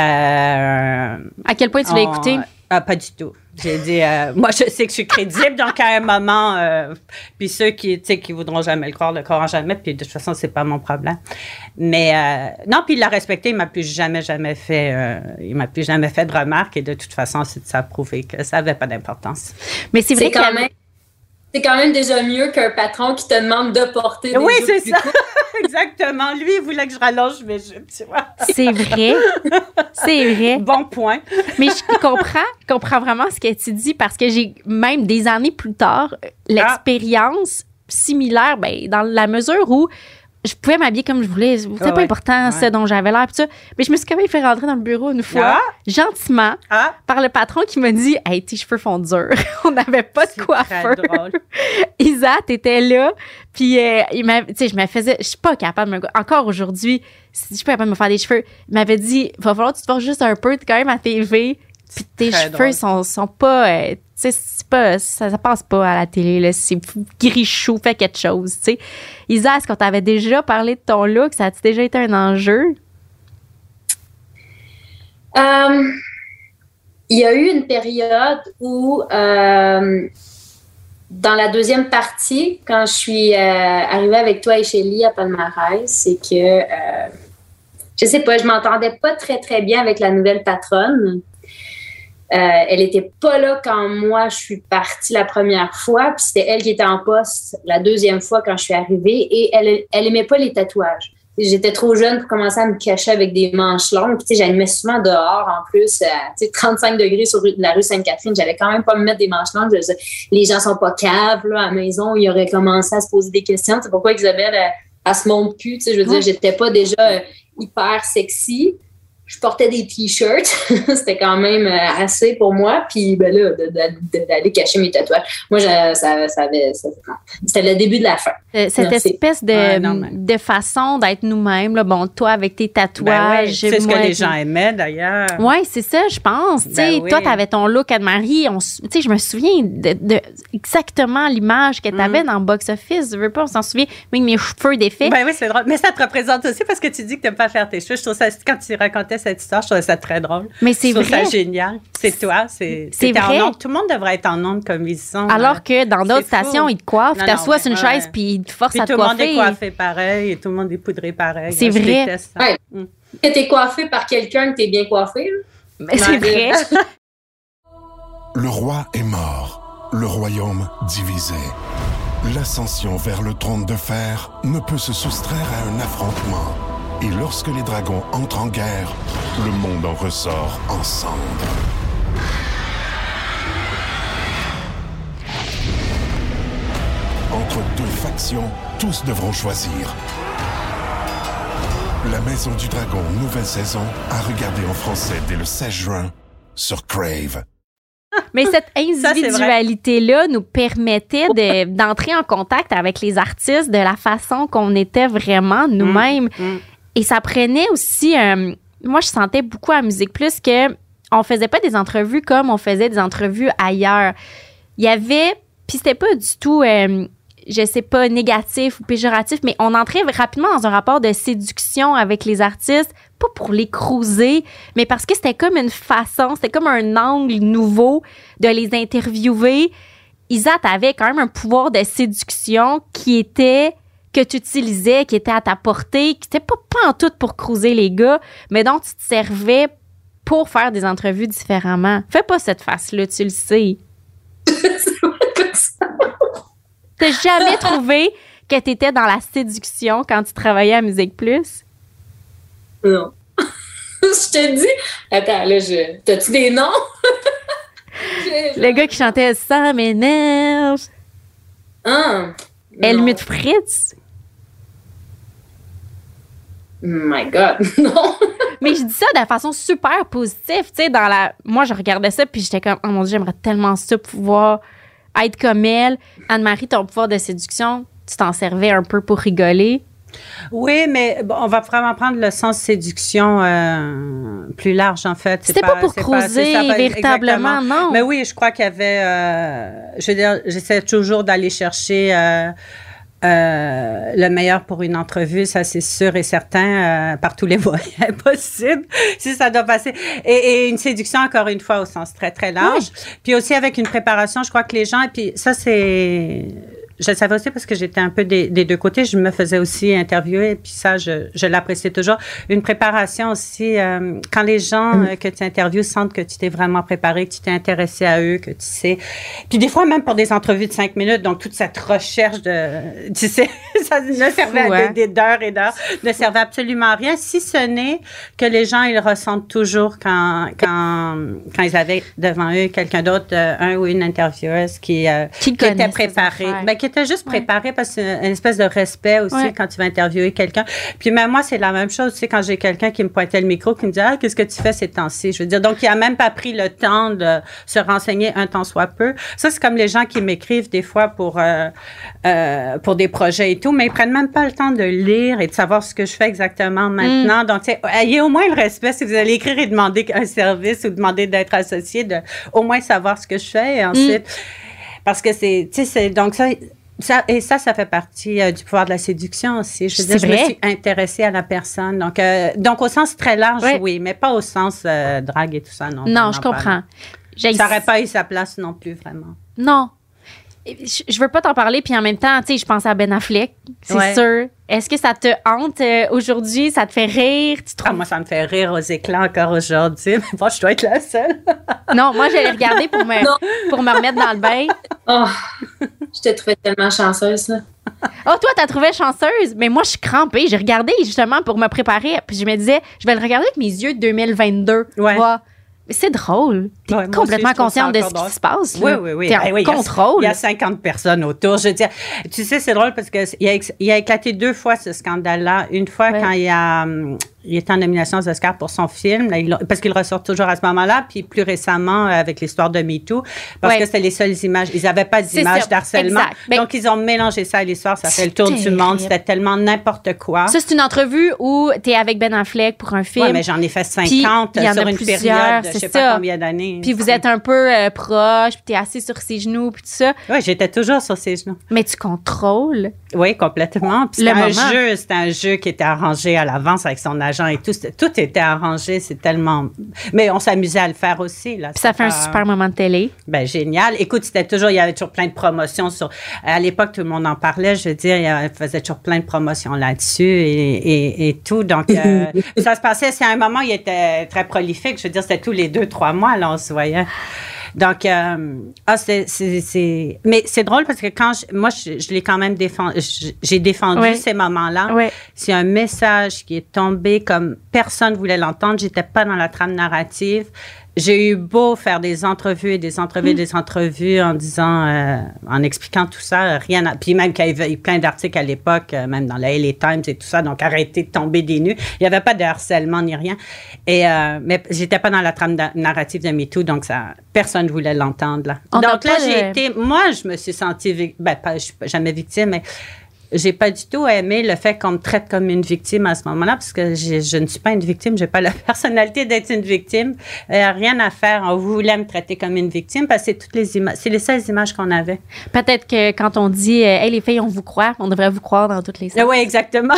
Euh, à quel point tu l'as écouté? Ah, pas du tout. J'ai dit, euh, moi, je sais que je suis crédible, donc à un moment, euh, puis ceux qui, tu sais, qui voudront jamais le croire, le croiront jamais, puis de toute façon, c'est pas mon problème. Mais non, puis il l'a respecté, il m'a plus jamais, jamais fait, il m'a plus jamais fait de remarques, et de toute façon, ça a prouvé que ça avait pas d'importance. Mais c'est vrai quand même c'est quand même déjà mieux qu'un patron qui te demande de porter des Oui, c'est ça. Exactement. Lui, il voulait que je rallonge mes jupes, tu vois. C'est vrai. C'est vrai. Bon point. Mais je comprends, je comprends vraiment ce que tu dis parce que j'ai même des années plus tard l'expérience similaire, ben, dans la mesure où je pouvais m'habiller comme je voulais. C'était pas important ce dont j'avais l'air. Mais je me suis quand même fait rentrer dans le bureau une fois, ah. gentiment, ah. par le patron qui m'a dit Hey, tes cheveux font dur. On n'avait pas de coiffeur. Isa, t'étais là. Puis, euh, il je me faisais. Je suis pas capable de me. Encore aujourd'hui, je suis pas capable de me faire des cheveux. Il m'avait dit Va falloir que tu te forges juste un peu, quand même à TV. Puis tes cheveux sont, sont pas. Euh, c'est pas, ça, ça, passe pas à la télé, là. C'est grichou, fait quelque chose, tu sais. Isa, est-ce qu'on t'avait déjà parlé de ton look? Ça a déjà été un enjeu? Euh, il y a eu une période où, euh, dans la deuxième partie, quand je suis euh, arrivée avec toi et Shelly à Palmarès, c'est que, je sais pas, je m'entendais pas très, très bien avec la nouvelle patronne. Euh, elle était pas là quand moi je suis partie la première fois, puis c'était elle qui était en poste la deuxième fois quand je suis arrivée, et elle, elle aimait pas les tatouages. J'étais trop jeune pour commencer à me cacher avec des manches longues. Puis, j'allais souvent dehors en plus, à 35 degrés sur la rue Sainte-Catherine. J'allais quand même pas me mettre des manches longues. les gens sont pas caves là, à la maison. Ils auraient commencé à se poser des questions. C'est pourquoi Isabelle, elle, se montre plus. Je veux dire, j'étais pas déjà hyper sexy. Je portais des t-shirts. C'était quand même euh, assez pour moi. Puis ben là, d'aller cacher mes tatouages. Moi, ça, ça avait. C'était le début de la fin. Euh, cette espèce de, de façon d'être nous-mêmes. Bon, toi, avec tes tatouages. Ben c'est ce que les gens aimaient d'ailleurs. Oui, c'est ça, je pense. Ben toi, tu avais ton look Anne-Marie. Je me souviens de, exactement l'image que tu avais mm. dans le box-office. Je veux pas, on s'en souvient. Avec mes cheveux défaits. Ben oui, c'est drôle. Mais ça te représente aussi parce que tu dis que tu n'aimes pas faire tes cheveux. Je trouve ça, quand tu racontais cette histoire, je trouvais ça très drôle. Mais c'est vrai. ça génial. C'est toi. C'est vrai. Tout le monde devrait être en onde comme ils sont. Alors que dans d'autres stations, ils te coiffent. Tu t'assois sur une chaise puis ils te forcent à te coiffer. Tout le monde est coiffé pareil et tout le monde est poudré pareil. C'est vrai. Ouais. Mm. Que t'es coiffé par quelqu'un que t'es bien coiffé. Mais c'est vrai. le roi est mort. Le royaume divisé. L'ascension vers le trône de fer ne peut se soustraire à un affrontement. Et lorsque les dragons entrent en guerre, le monde en ressort en cendres. Entre deux factions, tous devront choisir. La Maison du Dragon, nouvelle saison, à regarder en français dès le 16 juin sur Crave. Mais cette individualité-là nous permettait d'entrer en contact avec les artistes de la façon qu'on était vraiment nous-mêmes. Mm, mm. Et ça prenait aussi. Euh, moi, je sentais beaucoup à Musique Plus que on faisait pas des entrevues comme on faisait des entrevues ailleurs. Il y avait. Puis c'était pas du tout. Euh, je sais pas, négatif ou péjoratif, mais on entrait rapidement dans un rapport de séduction avec les artistes, pas pour les cruiser, mais parce que c'était comme une façon, c'était comme un angle nouveau de les interviewer. Isat avait quand même un pouvoir de séduction qui était que tu utilisais, qui était à ta portée, qui n'était pas, tout pour cruiser les gars, mais dont tu te servais pour faire des entrevues différemment. Fais pas cette face-là, tu le sais. T'as jamais trouvé que tu étais dans la séduction quand tu travaillais à Musique Plus? Non. je te dis. Attends, là, je. T'as-tu des noms? Le gars qui chantait Ça m'énerve. Ah. Helmut Fritz? My God, non. Mais je dis ça de façon super positive, tu sais, dans la... Moi, je regardais ça, puis j'étais comme, oh mon Dieu, j'aimerais tellement ça pouvoir être comme elle. Anne-Marie, ton pouvoir de séduction, tu t'en servais un peu pour rigoler. Oui, mais on va vraiment prendre le sens séduction euh, plus large, en fait. C'était pas, pour creuser véritablement, non. Mais oui, je crois qu'il y avait. Euh, je veux dire, j'essaie toujours d'aller chercher. Euh, euh, le meilleur pour une entrevue, ça c'est sûr et certain, euh, par tous les moyens possibles, si ça doit passer. Et, une séduction, encore une fois, au sens très, très large. Puis aussi avec une préparation, je crois que les gens, et puis ça c'est je le savais aussi parce que j'étais un peu des, deux côtés. Je me faisais aussi interviewer, et puis ça, je, je l'appréciais toujours. Une préparation aussi, euh, quand les gens mm. euh, que tu interviews sentent que tu t'es vraiment préparé, que tu t'es intéressé à eux, que tu sais. Puis des fois, même pour des entrevues de cinq minutes, donc toute cette recherche de, tu sais, ça ne servait à hein? des, d'heures et d'heures, ne servait absolument à rien, si ce n'est que les gens, ils ressentent toujours quand, quand, quand ils avaient devant eux quelqu'un d'autre, euh, un ou une intervieweuse qui, qui, était préparé qui était juste préparé parce que c'est une espèce de respect aussi quand tu vas interviewer quelqu'un. Puis même moi, c'est la même chose, tu sais, quand j'ai quelqu'un qui me pointait le micro, qui me dit, ah, qu'est-ce que tu fais ces temps-ci? Je veux dire, donc, il a même pas pris le temps de se renseigner un temps soit peu. Ça, c'est comme les gens qui m'écrivent des fois pour, euh, euh, pour des projets et tout, mais ils prennent même pas le temps de lire et de savoir ce que je fais exactement mm. maintenant. Donc, tu sais, ayez au moins le respect si vous allez écrire et demander un service ou demander d'être associé, de au moins savoir ce que je fais et ensuite, mm. Parce que c'est, tu sais, donc ça, ça, et ça, ça fait partie euh, du pouvoir de la séduction aussi. Je veux dire, je me suis intéressée à la personne. Donc, euh, donc au sens très large, oui, mais pas au sens euh, drague et tout ça, non. Non, je comprends. Ça n'aurait pas eu sa place non plus, vraiment. Non, je veux pas t'en parler, puis en même temps, tu sais, je pense à Ben Affleck, c'est sûr. Est-ce que ça te hante euh, aujourd'hui? Ça te fait rire? Tu ah, moi, ça me fait rire aux éclats encore aujourd'hui. Mais bon, je dois être la seule. non, moi, j'allais regarder pour me, pour me remettre dans le bain. Oh, je t'ai trouvé tellement chanceuse, là. Oh, toi, t'as trouvé chanceuse? Mais moi, je suis crampée. J'ai regardé justement pour me préparer. Puis je me disais, je vais le regarder avec mes yeux de 2022. Ouais. C'est drôle. T'es Ouais, complètement aussi, consciente de ce qui se passe. Oui, là. oui, oui. T'es en Ben oui, il y a- contrôle. Il y a 50 personnes autour. Je veux dire, tu sais, c'est drôle parce que il a, il a éclaté deux fois ce scandale-là. Une fois Ouais. quand il, a, hum, il était en nomination aux Oscars pour son film, là, parce qu'il ressort toujours à ce moment-là, puis plus récemment euh, avec l'histoire de MeToo, parce Ouais. que c'était les seules images. Ils n'avaient pas d'images d'harcèlement. Ben- Donc, ils ont mélangé ça à l'histoire. Ça fait le tour du monde. C'était tellement n'importe quoi. Ça, c'est une entrevue où tu es avec Ben Affleck pour un film. Ouais, mais j'en ai fait Puis, 50 il y en sur une plusieurs, période de je sais ça. pas combien d'années. puis vous êtes un peu euh, proche, puis tu es assis sur ses genoux, puis tout ça. Oui, j'étais toujours sur ses genoux. Mais tu contrôles? Oui, complètement. Puis C'était un moment. jeu, c'était un jeu qui était arrangé à l'avance avec son agent et tout. Tout était arrangé, c'est tellement. Mais on s'amusait à le faire aussi. Là. Puis ça fait un super moment de télé. Ben, génial. Écoute, c'était toujours, il y avait toujours plein de promotions sur. À l'époque, tout le monde en parlait. Je veux dire, il faisait toujours plein de promotions là-dessus et, et, et tout. Donc, euh, ça se passait. C'est un moment, il était très prolifique. Je veux dire, c'était tous les deux, trois mois, là, on se voyait. Donc, euh, ah, c'est, c'est, c'est- mais c'est drôle parce que quand je- moi, je, je l'ai quand même défendu, j'ai défendu ces moments-là. C'est un message qui est tombé comme personne voulait l'entendre. J'étais pas dans la trame narrative. J'ai eu beau faire des entrevues et des entrevues et des entrevues en disant, euh, en expliquant tout ça, rien. À, puis même qu'il y avait eu plein d'articles à l'époque, euh, même dans la LA Times et tout ça, donc arrêtez de tomber des nues. Il n'y avait pas de harcèlement ni rien. Et euh, mais j'étais pas dans la trame narrative de MeToo, donc ça, personne voulait l'entendre là. On n'a donc là, j'ai été, moi, je me suis sentie, ben pas, je suis jamais victime, mais j'ai pas du tout aimé le fait qu'on me traite comme une victime à ce moment-là, parce que je ne suis pas une victime, j'ai pas la personnalité d'être une victime. Il n'y a rien à faire. On voulait me traiter comme une victime parce que c'est toutes les images, c'est les seules images qu'on avait. Peut-être que quand on dit euh, Hey, les filles, on vous croit, on devrait vous croire dans toutes les sens. Oui, exactement.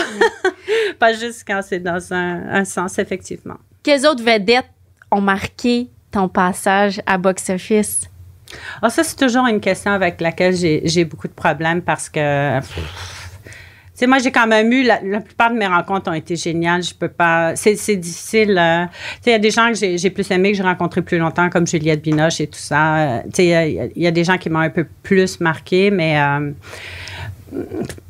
pas juste quand c'est dans un, un sens, effectivement. Quelles autres vedettes ont marqué ton passage à box-office? Ah, ça, c'est toujours une question avec laquelle j'ai beaucoup de problèmes parce que. Sais, moi, j'ai quand même eu, la, la plupart de mes rencontres ont été géniales. Je peux pas, c'est difficile. euh, tu sais, il y a des gens que j'ai j'ai plus aimés, que j'ai rencontrés plus longtemps, comme Juliette Binoche et tout ça. Euh, Tu sais, il y y a des gens qui m'ont un peu plus marqué, mais. euh,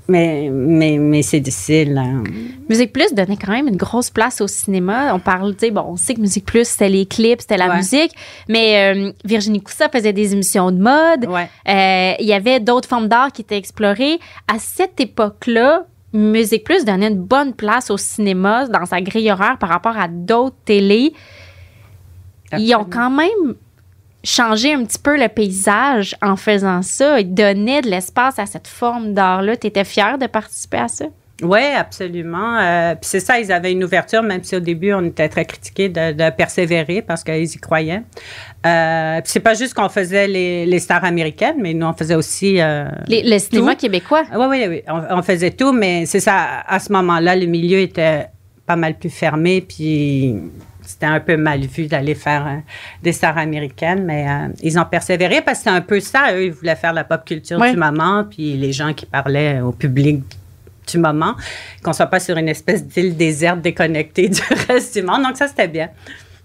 mais, mais, mais c'est difficile. hein. Musique Plus donnait quand même une grosse place au cinéma. On parle, tu sais, bon, on sait que Musique Plus, c'était les clips, c'était la Ouais. musique, mais euh, Virginie Coussa faisait des émissions de mode. Ouais. Euh, Il y avait d'autres formes d'art qui étaient explorées. À cette époque-là, Musique Plus donnait une bonne place au cinéma dans sa grille horaire par rapport à d'autres télés. Ils ont quand même changé un petit peu le paysage en faisant ça. Ils donnaient de l'espace à cette forme d'art-là. Tu étais fière de participer à ça? Oui, absolument. Euh, Puis c'est ça, ils avaient une ouverture, même si au début, on était très critiqués de, de persévérer parce qu'ils y croyaient. Euh, Puis c'est pas juste qu'on faisait les, les stars américaines, mais nous, on faisait aussi... euh, Les- le cinéma tout. québécois. Oui, oui, oui. On, on faisait tout, mais c'est ça, à ce moment-là, le milieu était pas mal plus fermé, puis c'était un peu mal vu d'aller faire euh, des stars américaines, mais euh, ils ont persévéré parce que c'est un peu ça. Eux, ils voulaient faire la pop culture du moment, puis les gens qui parlaient au public du moment, qu'on soit pas sur une espèce d'île déserte déconnectée du reste du monde. Donc ça, c'était bien.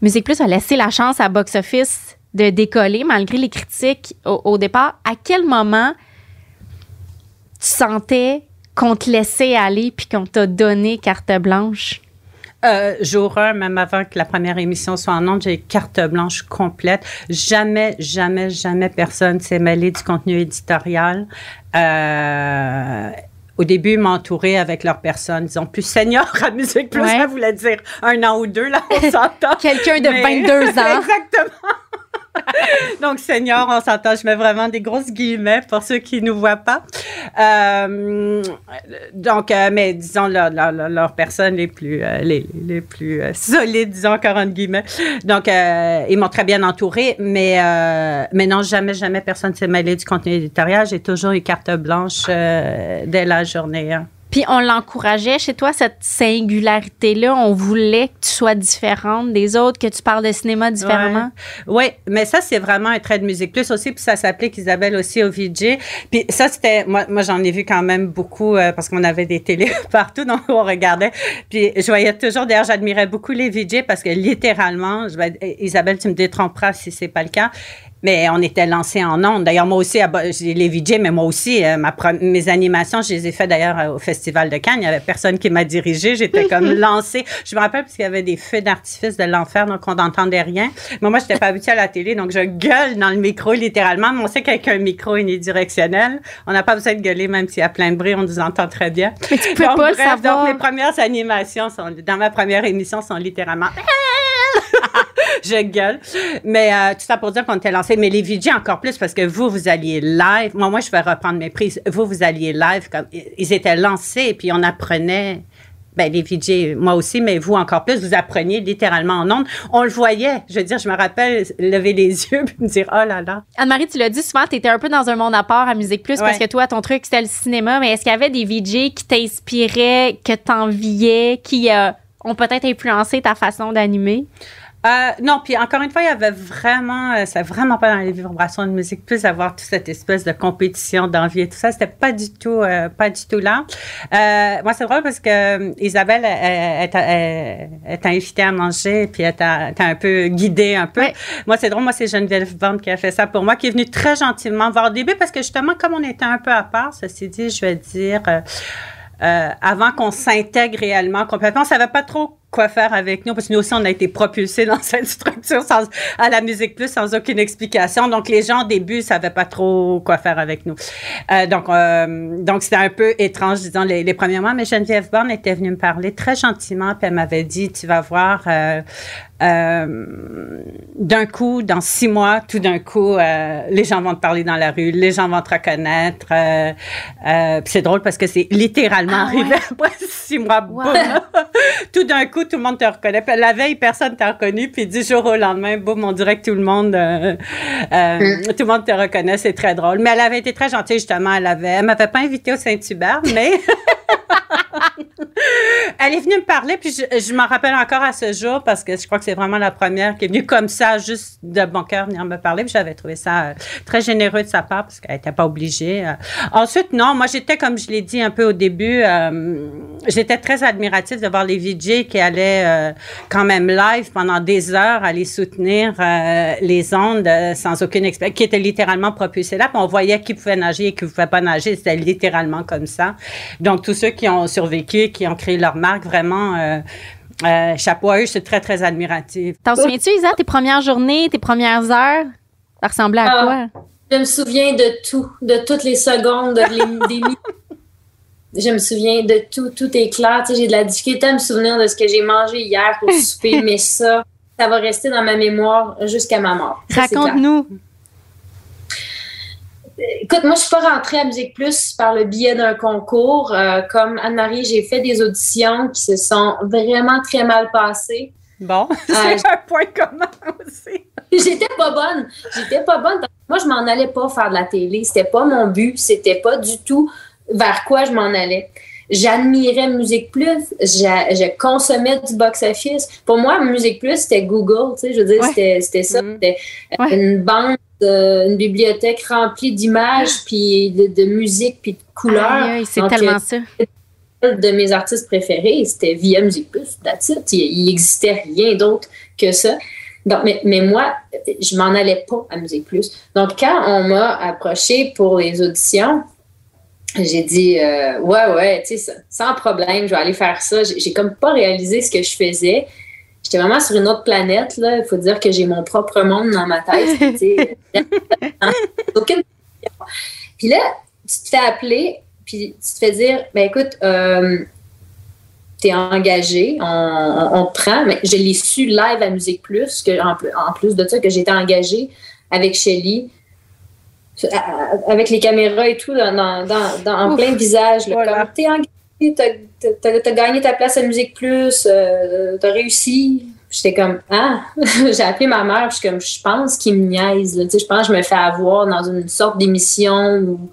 Musique Plus a laissé la chance à Box Office de décoller malgré les critiques au, au départ. À quel moment tu sentais qu'on te laissait aller puis qu'on t'a donné carte blanche? Euh, jour 1, même avant que la première émission soit en ondes, j'ai carte blanche complète. Jamais, jamais, jamais personne s'est mêlé du contenu éditorial. Euh, au début, ils m'entouraient avec leurs personnes, disons, plus seniors à Musique Plus, Ouais. ça voulait dire un an ou deux, là, on s'entend. Quelqu'un de Mais- 22 ans. Exactement. Donc, senior, on s'entend. Je mets vraiment des grosses guillemets pour ceux qui ne nous voient pas. Euh, donc, euh, mais disons, leur- leur- leur- leurs personnes les plus, euh, solides, disons, encore entre guillemets. Donc, ils m'ont très bien entourée, mais, mais non, jamais, jamais personne s'est mêlé du contenu éditorial. J'ai toujours eu carte blanche dès la journée. hein. Puis on l'encourageait chez toi, cette singularité-là. On voulait que tu sois différente des autres, que tu parles de cinéma différemment. Oui, mais ça, c'est vraiment un trait de musique plus aussi, puis ça s'applique Isabelle aussi au VJ. Puis ça, c'était, moi, moi j'en ai vu quand même beaucoup euh, parce qu'on avait des télés partout, donc on regardait. Puis je voyais toujours, d'ailleurs, j'admirais beaucoup les VJ parce que littéralement, Isabelle, tu me détromperas si c'est pas le cas, Mais on était lancé en ondes. D'ailleurs, moi aussi, j'ai les VJ, mais moi aussi, euh, ma, mes animations, je les ai fait d'ailleurs euh, au Festival de Cannes. Il n'y avait personne qui m'a dirigé. J'étais comme lancée. Je me rappelle parce qu'il y avait des feux d'artifice de l'enfer, donc on n'entendait rien. Mais moi, je n'étais pas habituée à la télé, donc je gueule dans le micro, littéralement. Mais on sait qu'avec un micro unidirectionnel, on n'a pas besoin de gueuler, même s'il y a plein de bruit, on nous entend très bien. Mais tu peux pas le savoir. Donc, mes premières animations sont, dans ma première émission sont littéralement je gueule. Mais euh, tout ça pour dire qu'on était lancé. Mais les VJ encore plus parce que vous, vous alliez live. Moi, moi, je vais reprendre mes prises. Vous, vous alliez live. Comme, ils étaient lancés et puis on apprenait. Ben, les VJ, moi aussi, mais vous encore plus, vous appreniez littéralement en ondes. On le voyait. Je veux dire, je me rappelle lever les yeux et me dire, oh là là. Anne-Marie, tu l'as dit souvent, tu étais un peu dans un monde à part à Musique Plus parce que toi, ton truc, c'était le cinéma. Mais est-ce qu'il y avait des VJ qui t'inspiraient, que t'enviais, qui euh, ont peut-être influencé ta façon d'animer? Euh, non, puis encore une fois, il y avait vraiment, euh, c'est vraiment pas dans les vibrations de musique, plus avoir toute cette espèce de compétition, d'envie et tout ça, c'était pas du tout, euh, pas du tout là. Euh, moi, c'est drôle parce que Isabelle est invitée à manger, puis elle t'a un peu guidée un peu. Moi, c'est drôle, moi, c'est Geneviève Bande qui a fait ça pour moi, qui est venue très gentiment voir au début, parce que justement, comme on était un peu à part, ceci dit, je vais dire, avant qu'on s'intègre réellement complètement, on savait pas trop quoi faire avec nous, parce que nous aussi, on a été propulsés dans cette structure à la Musique Plus sans aucune explication. Donc, les gens, au début, savaient pas trop quoi faire avec nous. Euh, donc, euh, donc c'était un peu étrange, disons, les, premiers mois. Mais Geneviève Borne était venue me parler très gentiment, puis elle m'avait dit, tu vas voir, euh, euh, d'un coup, dans six mois, tout d'un coup, euh, les gens vont te parler dans la rue, les gens vont te reconnaître. Euh, euh c'est drôle parce que c'est littéralement ah arrivé après six mois. Boum, tout d'un coup, tout le monde te reconnaît. La veille, personne t'a reconnu. Puis dix jours au lendemain, boum, on dirait que tout le monde, euh, mm. tout le monde te reconnaît. C'est très drôle. Mais elle avait été très gentille justement. Elle avait, elle m'avait pas invité au Saint-Hubert, mais elle est venue me parler, puis je, m'en rappelle encore à ce jour parce que je crois que c'est vraiment la première qui est venue comme ça, juste de bon cœur venir me parler. Puis j'avais trouvé ça euh, très généreux de sa part parce qu'elle n'était pas obligée. Euh. Ensuite, non, moi j'étais, comme je l'ai dit un peu au début, euh, j'étais très admirative de voir les VJ qui allaient quand même live pendant des heures aller soutenir les ondes sans aucune expérience, qui étaient littéralement propulsés là. Puis on voyait qui pouvait nager et qui ne pouvait pas nager. C'était littéralement comme ça. Donc tous ceux qui ont survécu, qui ont créé leur marque, vraiment. Euh, euh, chapeau à eux, c'est très, très admiratif. T'en souviens-tu, Isa, tes premières journées, tes premières heures? Ça ressemblait à ah, quoi? Je me souviens de tout, de toutes les secondes, des Je me souviens de tout, tout est clair. j'ai de la difficulté à me souvenir de ce que j'ai mangé hier pour souper, mais ça, ça va rester dans ma mémoire jusqu'à ma mort. Raconte-nous. Écoute, moi, je suis pas rentrée à Musique Plus par le biais d'un concours. Euh, comme Anne-Marie, j'ai fait des auditions qui se sont vraiment très mal passées. Bon, c'est un point commun aussi. J'étais pas bonne. J'étais pas bonne. Moi, je m'en allais pas faire de la télé. C'était pas mon but. C'était pas du tout vers quoi je m'en allais. J'admirais Musique Plus. Je, consommais du box-office. Pour moi, Musique Plus, c'était Google. Tu sais, je veux dire, c'était ça. Mm-hmm. C'était une bande une bibliothèque remplie d'images, puis de, musique, puis de couleurs. c'est tellement ça. De mes artistes préférés, c'était via Musique Plus, that's it. Il n'existait rien d'autre que ça. Donc, mais, mais moi, je m'en allais pas à Musique Plus. Donc, quand on m'a approché pour les auditions, j'ai dit euh, ouais ouais tu sais sans problème je vais aller faire ça j'ai comme pas réalisé ce que je faisais j'étais vraiment sur une autre planète. Là. Il faut dire que j'ai mon propre monde dans ma tête. Puis là, tu te fais appeler, puis tu te fais dire, ben écoute, euh, tu es engagé, on, te prend, mais je l'ai su live à Musique Plus, que, en, plus de ça, que j'étais engagée avec Shelly, avec les caméras et tout, dans, en plein visage. Là, comme, t'es engagé t'as as, gagné ta place à Musique Plus, euh, t'as réussi. J'étais comme, ah, j'ai appelé ma mère, je suis comme, je pense qu'il me niaise. Je pense que je me fais avoir dans une sorte d'émission où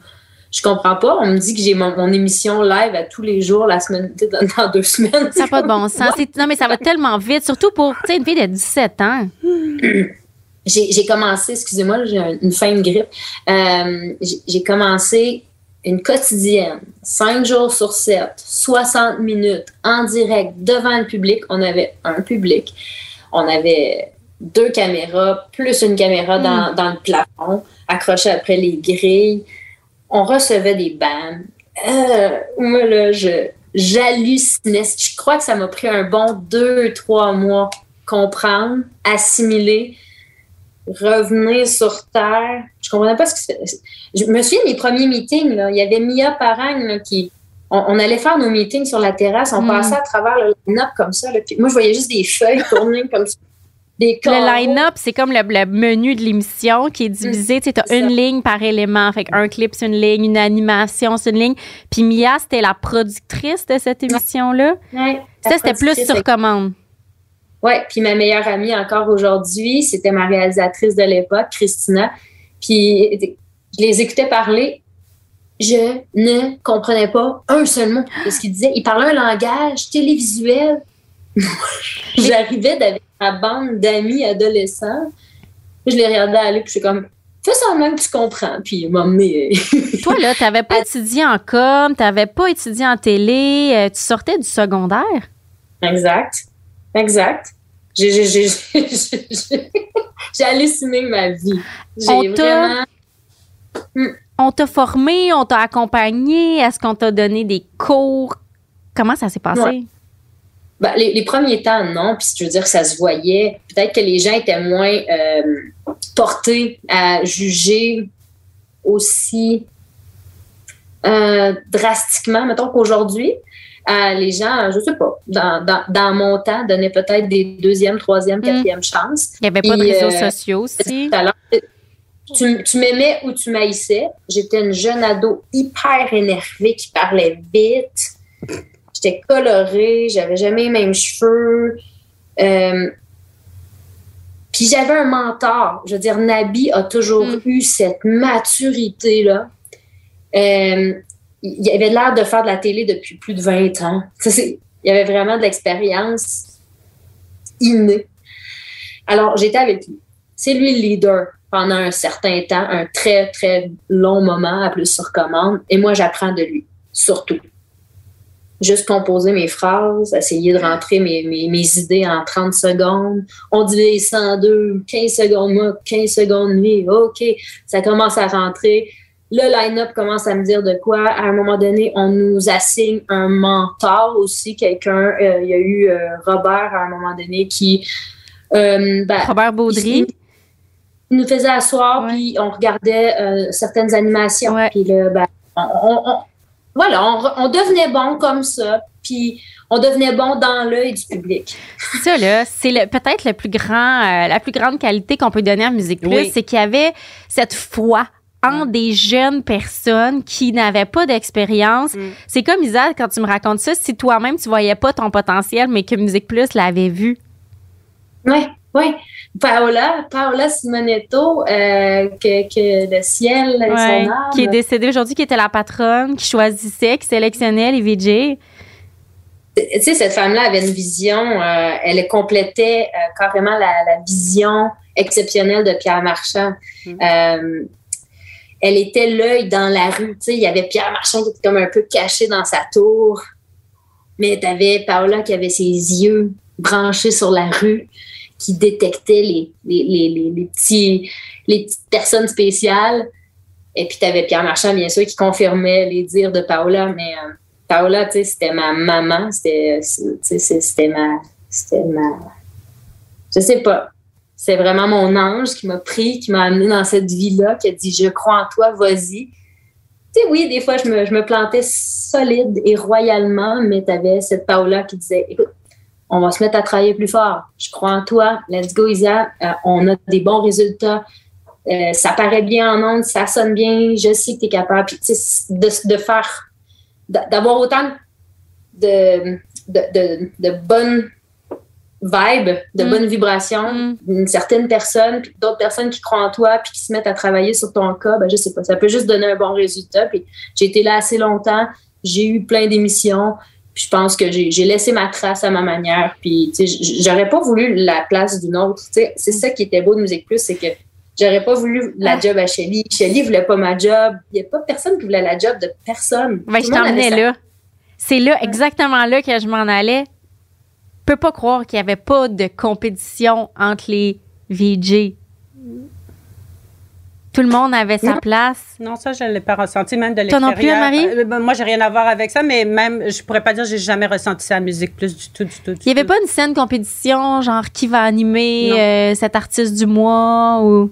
je comprends pas. On me dit que j'ai mon, émission live à tous les jours la semaine, dans, deux semaines. Ça n'a pas de bon sens. Non, mais ça va tellement vite, surtout pour une fille de 17 ans. J'ai commencé, excusez-moi, j'ai une fin de grippe. Euh, j'ai commencé une quotidienne, cinq jours sur sept, 60 minutes en direct devant le public. On avait un public. On avait deux caméras, plus une caméra dans, dans le plafond, accrochée après les grilles. On recevait des bandes. Euh, moi, là, je, j'hallucinais. Je crois que ça m'a pris un bon deux, trois mois comprendre, assimiler, revenir sur Terre. Je comprenais pas ce que c'était. Je me souviens des premiers meetings, là. il y avait Mia Parang là, qui. On, allait faire nos meetings sur la terrasse, on passait à travers le line-up comme ça. Là, puis moi, je voyais juste des feuilles tourner comme ça. Des le line-up, c'est comme le, menu de l'émission qui est divisé. tu as une ligne par élément. Fait un clip, c'est une ligne, une animation, c'est une ligne. Puis Mia, c'était la productrice de cette émission-là. Ouais, ça, c'était plus sur commande. Oui, puis ma meilleure amie encore aujourd'hui, c'était ma réalisatrice de l'époque, Christina. Puis je les écoutais parler. Je ne comprenais pas un seul mot de ce qu'ils disaient. Ils parlaient un langage télévisuel. J'arrivais avec ma bande d'amis adolescents. Je les regardais aller, puis je suis comme, fais semblant que tu comprends. Puis il m'a Toi, là, tu n'avais pas étudié en com, tu n'avais pas étudié en télé, euh, tu sortais du secondaire? Exact. Exact. J'ai halluciné ma vie. J'ai vraiment. Hmm. On t'a formé, on t'a accompagné. Est-ce qu'on t'a donné des cours? Comment ça s'est passé? Ben, les, premiers temps, non. Puis je veux dire, ça se voyait. Peut-être que les gens étaient moins euh, portés à juger aussi euh, drastiquement, mettons qu'aujourd'hui les gens, je sais pas, dans, dans, mon temps, donner peut-être des deuxième, troisième, hmm. quatrième chances. Il n'y avait pas de réseaux euh, sociaux aussi. Tu, tu m'aimais ou tu m'haïssais. J'étais une jeune ado hyper énervée qui parlait vite. J'étais colorée, j'avais jamais les mêmes cheveux. Euh, puis j'avais un mentor. Je veux dire, Nabi a toujours hmm. eu cette maturité-là. Euh, il avait l'air de faire de la télé depuis plus de 20 ans. il avait vraiment de l'expérience innée. Alors, j'étais avec lui. C'est lui le leader pendant un certain temps, un très, très long moment, à plus sur commande. Et moi, j'apprends de lui, surtout. Juste composer mes phrases, essayer de rentrer mes, mes, idées en 30 secondes. On dit 102, 15 secondes moi, 15 secondes lui. OK, ça commence à rentrer le line-up commence à me dire de quoi. À un moment donné, on nous assigne un mentor aussi, quelqu'un. Euh, il y a eu euh, Robert à un moment donné qui. Euh, ben, Robert Baudry. Il, nous faisait asseoir, puis on regardait certaines animations. Puis là, ben, on, voilà, on, devenait bon comme ça. Puis on devenait bon dans l'œil du public. Ça, là, c'est peut-être le plus grand, la plus grande qualité qu'on peut donner à Musique Plus, c'est qu'il y avait cette foi en des jeunes personnes qui n'avaient pas d'expérience. Mm. C'est comme Isa, quand tu me racontes ça, si toi-même tu voyais pas ton potentiel, mais que Musique Plus l'avait vu. Oui, oui. Paola, Paola Simonetto, euh, que, le ciel, son âme. Qui est décédée aujourd'hui, qui était la patronne, qui choisissait, qui sélectionnait les VJ. Tu sais, cette femme-là avait une vision, euh, elle complétait euh, carrément la, vision exceptionnelle de Pierre Marchand. Mm elle était l'œil dans la rue. Tu sais, il y avait Pierre Marchand qui était comme un peu caché dans sa tour. Mais tu avais Paola qui avait ses yeux branchés sur la rue, qui détectait les, les, petits, les petites personnes spéciales. Et puis, tu Pierre Marchand, bien sûr, qui confirmait les dires de Paola. Mais euh, Paola, tu sais, c'était ma maman. C'était, c'était ma. C'était ma. Je sais pas c'est vraiment mon ange qui m'a pris, qui m'a amené dans cette vie-là, qui a dit Je crois en toi, vas-y. Tu sais, oui, des fois, je me, plantais solide et royalement, mais tu avais cette Paola qui disait Écoute, on va se mettre à travailler plus fort. Je crois en toi. Let's go, Isa. Euh, on a des bons résultats. Euh, ça paraît bien en ondes, ça sonne bien. Je sais que tu es capable. Puis, de, de faire, d'avoir autant de, de, de, de bonnes vibe, de mm. bonne vibration, mm. d'une certaine personne, puis d'autres personnes qui croient en toi, puis qui se mettent à travailler sur ton cas, ben je sais pas, ça peut juste donner un bon résultat. Puis j'ai été là assez longtemps, j'ai eu plein d'émissions, puis je pense que j'ai laissé ma trace à ma manière, puis j'aurais pas voulu la place d'une autre. C'est ça qui était beau de Musique Plus, c'est que j'aurais pas voulu la ah. job à Shelly. Shelly voulait pas ma job. Il y a pas personne qui voulait la job de personne. Ben, je t'emmenais là. C'est là, exactement là que je m'en allais peux pas croire qu'il n'y avait pas de compétition entre les VJ. Tout le monde avait sa place. Non, ça, je ne l'ai pas ressenti, même de Toi l'extérieur. non plus, Anne-Marie? Euh, ben, moi, j'ai rien à voir avec ça, mais même, je pourrais pas dire que j'ai jamais ressenti ça à Musique Plus du tout, du tout. du Il n'y avait tout. pas une scène compétition, genre qui va animer euh, cet artiste du mois ou?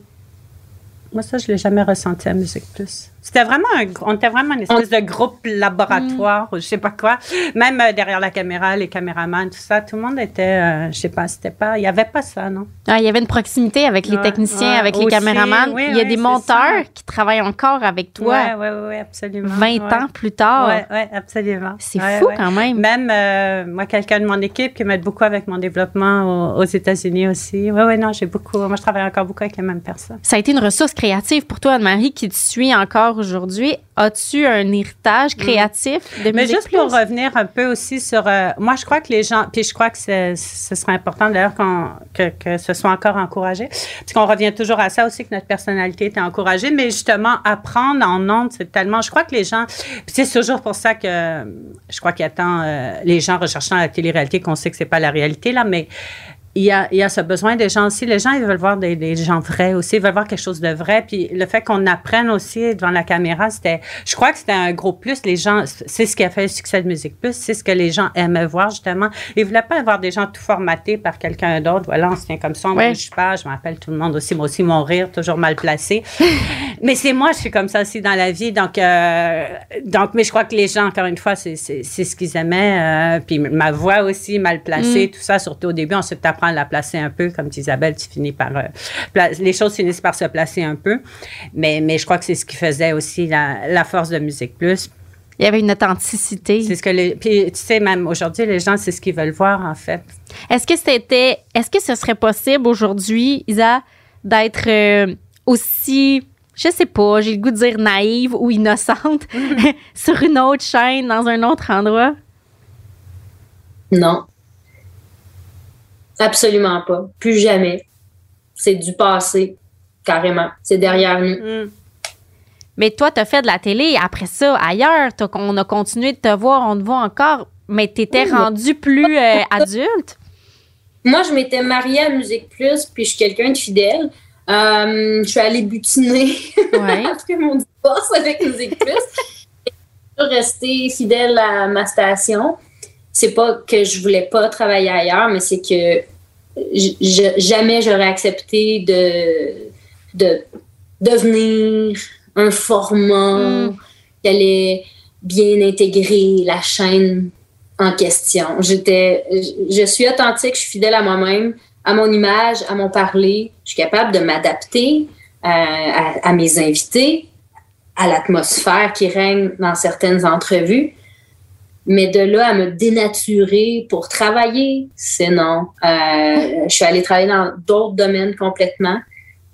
Moi, ça, je l'ai jamais ressenti à Musique Plus. C'était vraiment un, on était vraiment une espèce de groupe laboratoire, ou je sais pas quoi. Même euh, derrière la caméra, les caméramans, tout ça, tout le monde était, euh, je sais pas, c'était pas, il y avait pas ça, non? Ah, il y avait une proximité avec les Ouais, techniciens, ouais, avec les caméramans. oui, il y a oui, des monteurs ça. qui travaillent encore avec toi ouais, ouais, ouais, absolument. 20 ouais. ans plus tard. Ouais, ouais, absolument. C'est fou quand même. Même, euh, moi, quelqu'un de mon équipe qui m'aide beaucoup avec mon développement aux, aux États-Unis aussi. Oui, oui, non, j'ai beaucoup. Moi, je travaille encore beaucoup avec les mêmes personnes. Ça a été une ressource créative pour toi, Anne-Marie, qui te suit encore aujourd'hui. As-tu un héritage créatif de Mm. Mais Musique juste pour revenir un peu aussi sur. euh, moi, je crois que les gens. Puis je crois que ce serait important d'ailleurs que, que ce soit encore encouragé. Parce qu'on revient toujours à ça aussi, que notre personnalité est encouragée. Mais justement, apprendre en ondes, c'est tellement. Je crois que les gens. Puis c'est toujours pour ça que je crois qu'il y a tant euh, les gens recherchant la télé-réalité qu'on sait que c'est pas la réalité, là. Mais il y, a, il y a ce besoin des gens aussi. Les gens, ils veulent voir des, des gens vrais aussi. Ils veulent voir quelque chose de vrai. Puis le fait qu'on apprenne aussi devant la caméra, c'était, je crois que c'était un gros plus. Les gens, c'est ce qui a fait le succès de Musique Plus. C'est ce que les gens aimaient voir, justement. Ils voulaient pas avoir des gens tout formatés par quelqu'un d'autre. Voilà, on se tient comme ça, on Ouais. bouge pas. Je m'appelle tout le monde aussi. Moi aussi, mon rire, toujours mal placé. mais c'est moi, je suis comme ça aussi dans la vie. Donc, euh, donc mais je crois que les gens, encore une fois, c'est, c'est, c'est ce qu'ils aimaient. euh, puis ma voix aussi, mal placée, tout ça, surtout au début. Ensuite, tu apprends à la placer un peu. Comme dit Isabelle, tu finis par. euh, les choses finissent par se placer un peu. Mais, mais je crois que c'est ce qui faisait aussi la, la force de Musique Plus. Il y avait une authenticité. C'est ce que les. Puis, tu sais, même aujourd'hui, les gens, c'est ce qu'ils veulent voir, en fait. Est-ce que c'était, est-ce que ce serait possible aujourd'hui, Isa, d'être euh, aussi, je sais pas, j'ai le goût de dire naïve ou innocente sur une autre chaîne dans un autre endroit? Non. Absolument pas. Plus jamais. C'est du passé, carrément. C'est derrière nous. Mm. Mais toi, tu as fait de la télé après ça ailleurs. T'as- on a continué de te voir, on te voit encore, mais tu étais Oui, rendu plus euh, adulte? Moi, je m'étais mariée à Musique Plus, puis je suis quelqu'un de fidèle. Euh, je suis allée butiner Ouais. après mon divorce avec Musique Plus. Je suis restée fidèle à ma station. C'est pas que je voulais pas travailler ailleurs, mais c'est que je- jamais j'aurais accepté de, de devenir un format Mm. qui allait bien intégrer la chaîne en question. J'étais, je je suis authentique, je suis fidèle à moi-même, à mon image, à mon parler. Je suis capable de m'adapter euh, à, à mes invités, à l'atmosphère qui règne dans certaines entrevues. Mais de là à me dénaturer pour travailler, c'est non. Euh, je suis allée travailler dans d'autres domaines complètement,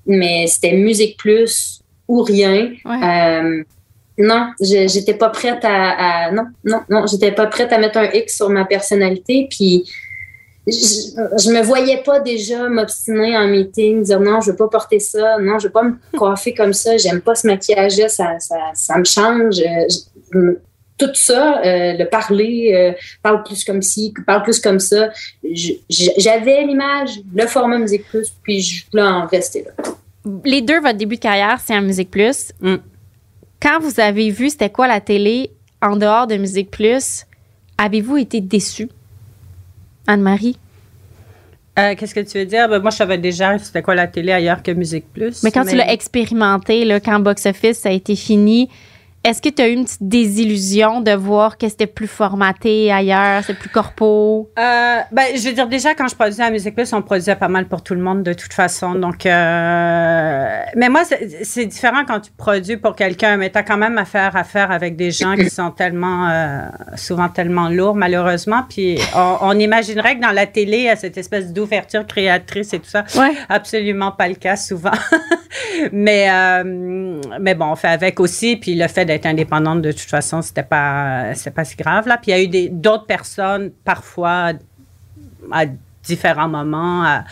mais c'était musique plus ou rien. Ouais. Euh, non, j'étais pas prête à, à- non, non, non, j'étais pas prête à mettre un X sur ma personnalité. Puis je, je me voyais pas déjà m'obstiner en meeting, dire non, je veux pas porter ça, non, je veux pas me coiffer comme ça, j'aime pas ce maquillage-là, ça, ça, ça me change. Je- tout ça, euh, le parler, euh, parle plus comme ci, parle plus comme ça. J'avais l'image, le format Musique Plus, puis je voulais en rester là. Les deux, votre début de carrière, c'est en Musique Plus. Mm. Quand vous avez vu c'était quoi la télé en dehors de Musique Plus, avez-vous été déçue? Anne-Marie? Euh, Qu'est-ce que tu veux dire? Ben, moi, je savais déjà c'était quoi la télé ailleurs que Musique Plus. Mais quand tu l'as expérimenté, là, quand Box Office ça a été fini, est-ce que tu as eu une petite désillusion de voir que c'était plus formaté ailleurs, c'est plus corpo? Euh, ben, je veux dire, déjà, quand je produisais à Musique Plus, on produisait pas mal pour tout le monde, de toute façon. Donc, euh, mais moi, c'est différent quand tu produis pour quelqu'un, mais tu as quand même affaire à faire avec des gens qui sont tellement, euh, souvent tellement lourds, malheureusement. Puis, on, on imaginerait que dans la télé, il y a cette espèce d'ouverture créatrice et tout ça. Ouais. Absolument pas le cas souvent. mais, euh, mais bon, on fait avec aussi. Puis le fait d'être indépendante, de toute façon, c'était pas, pas si grave. Là. Puis il y a eu des- d'autres personnes, parfois, à différents moments à,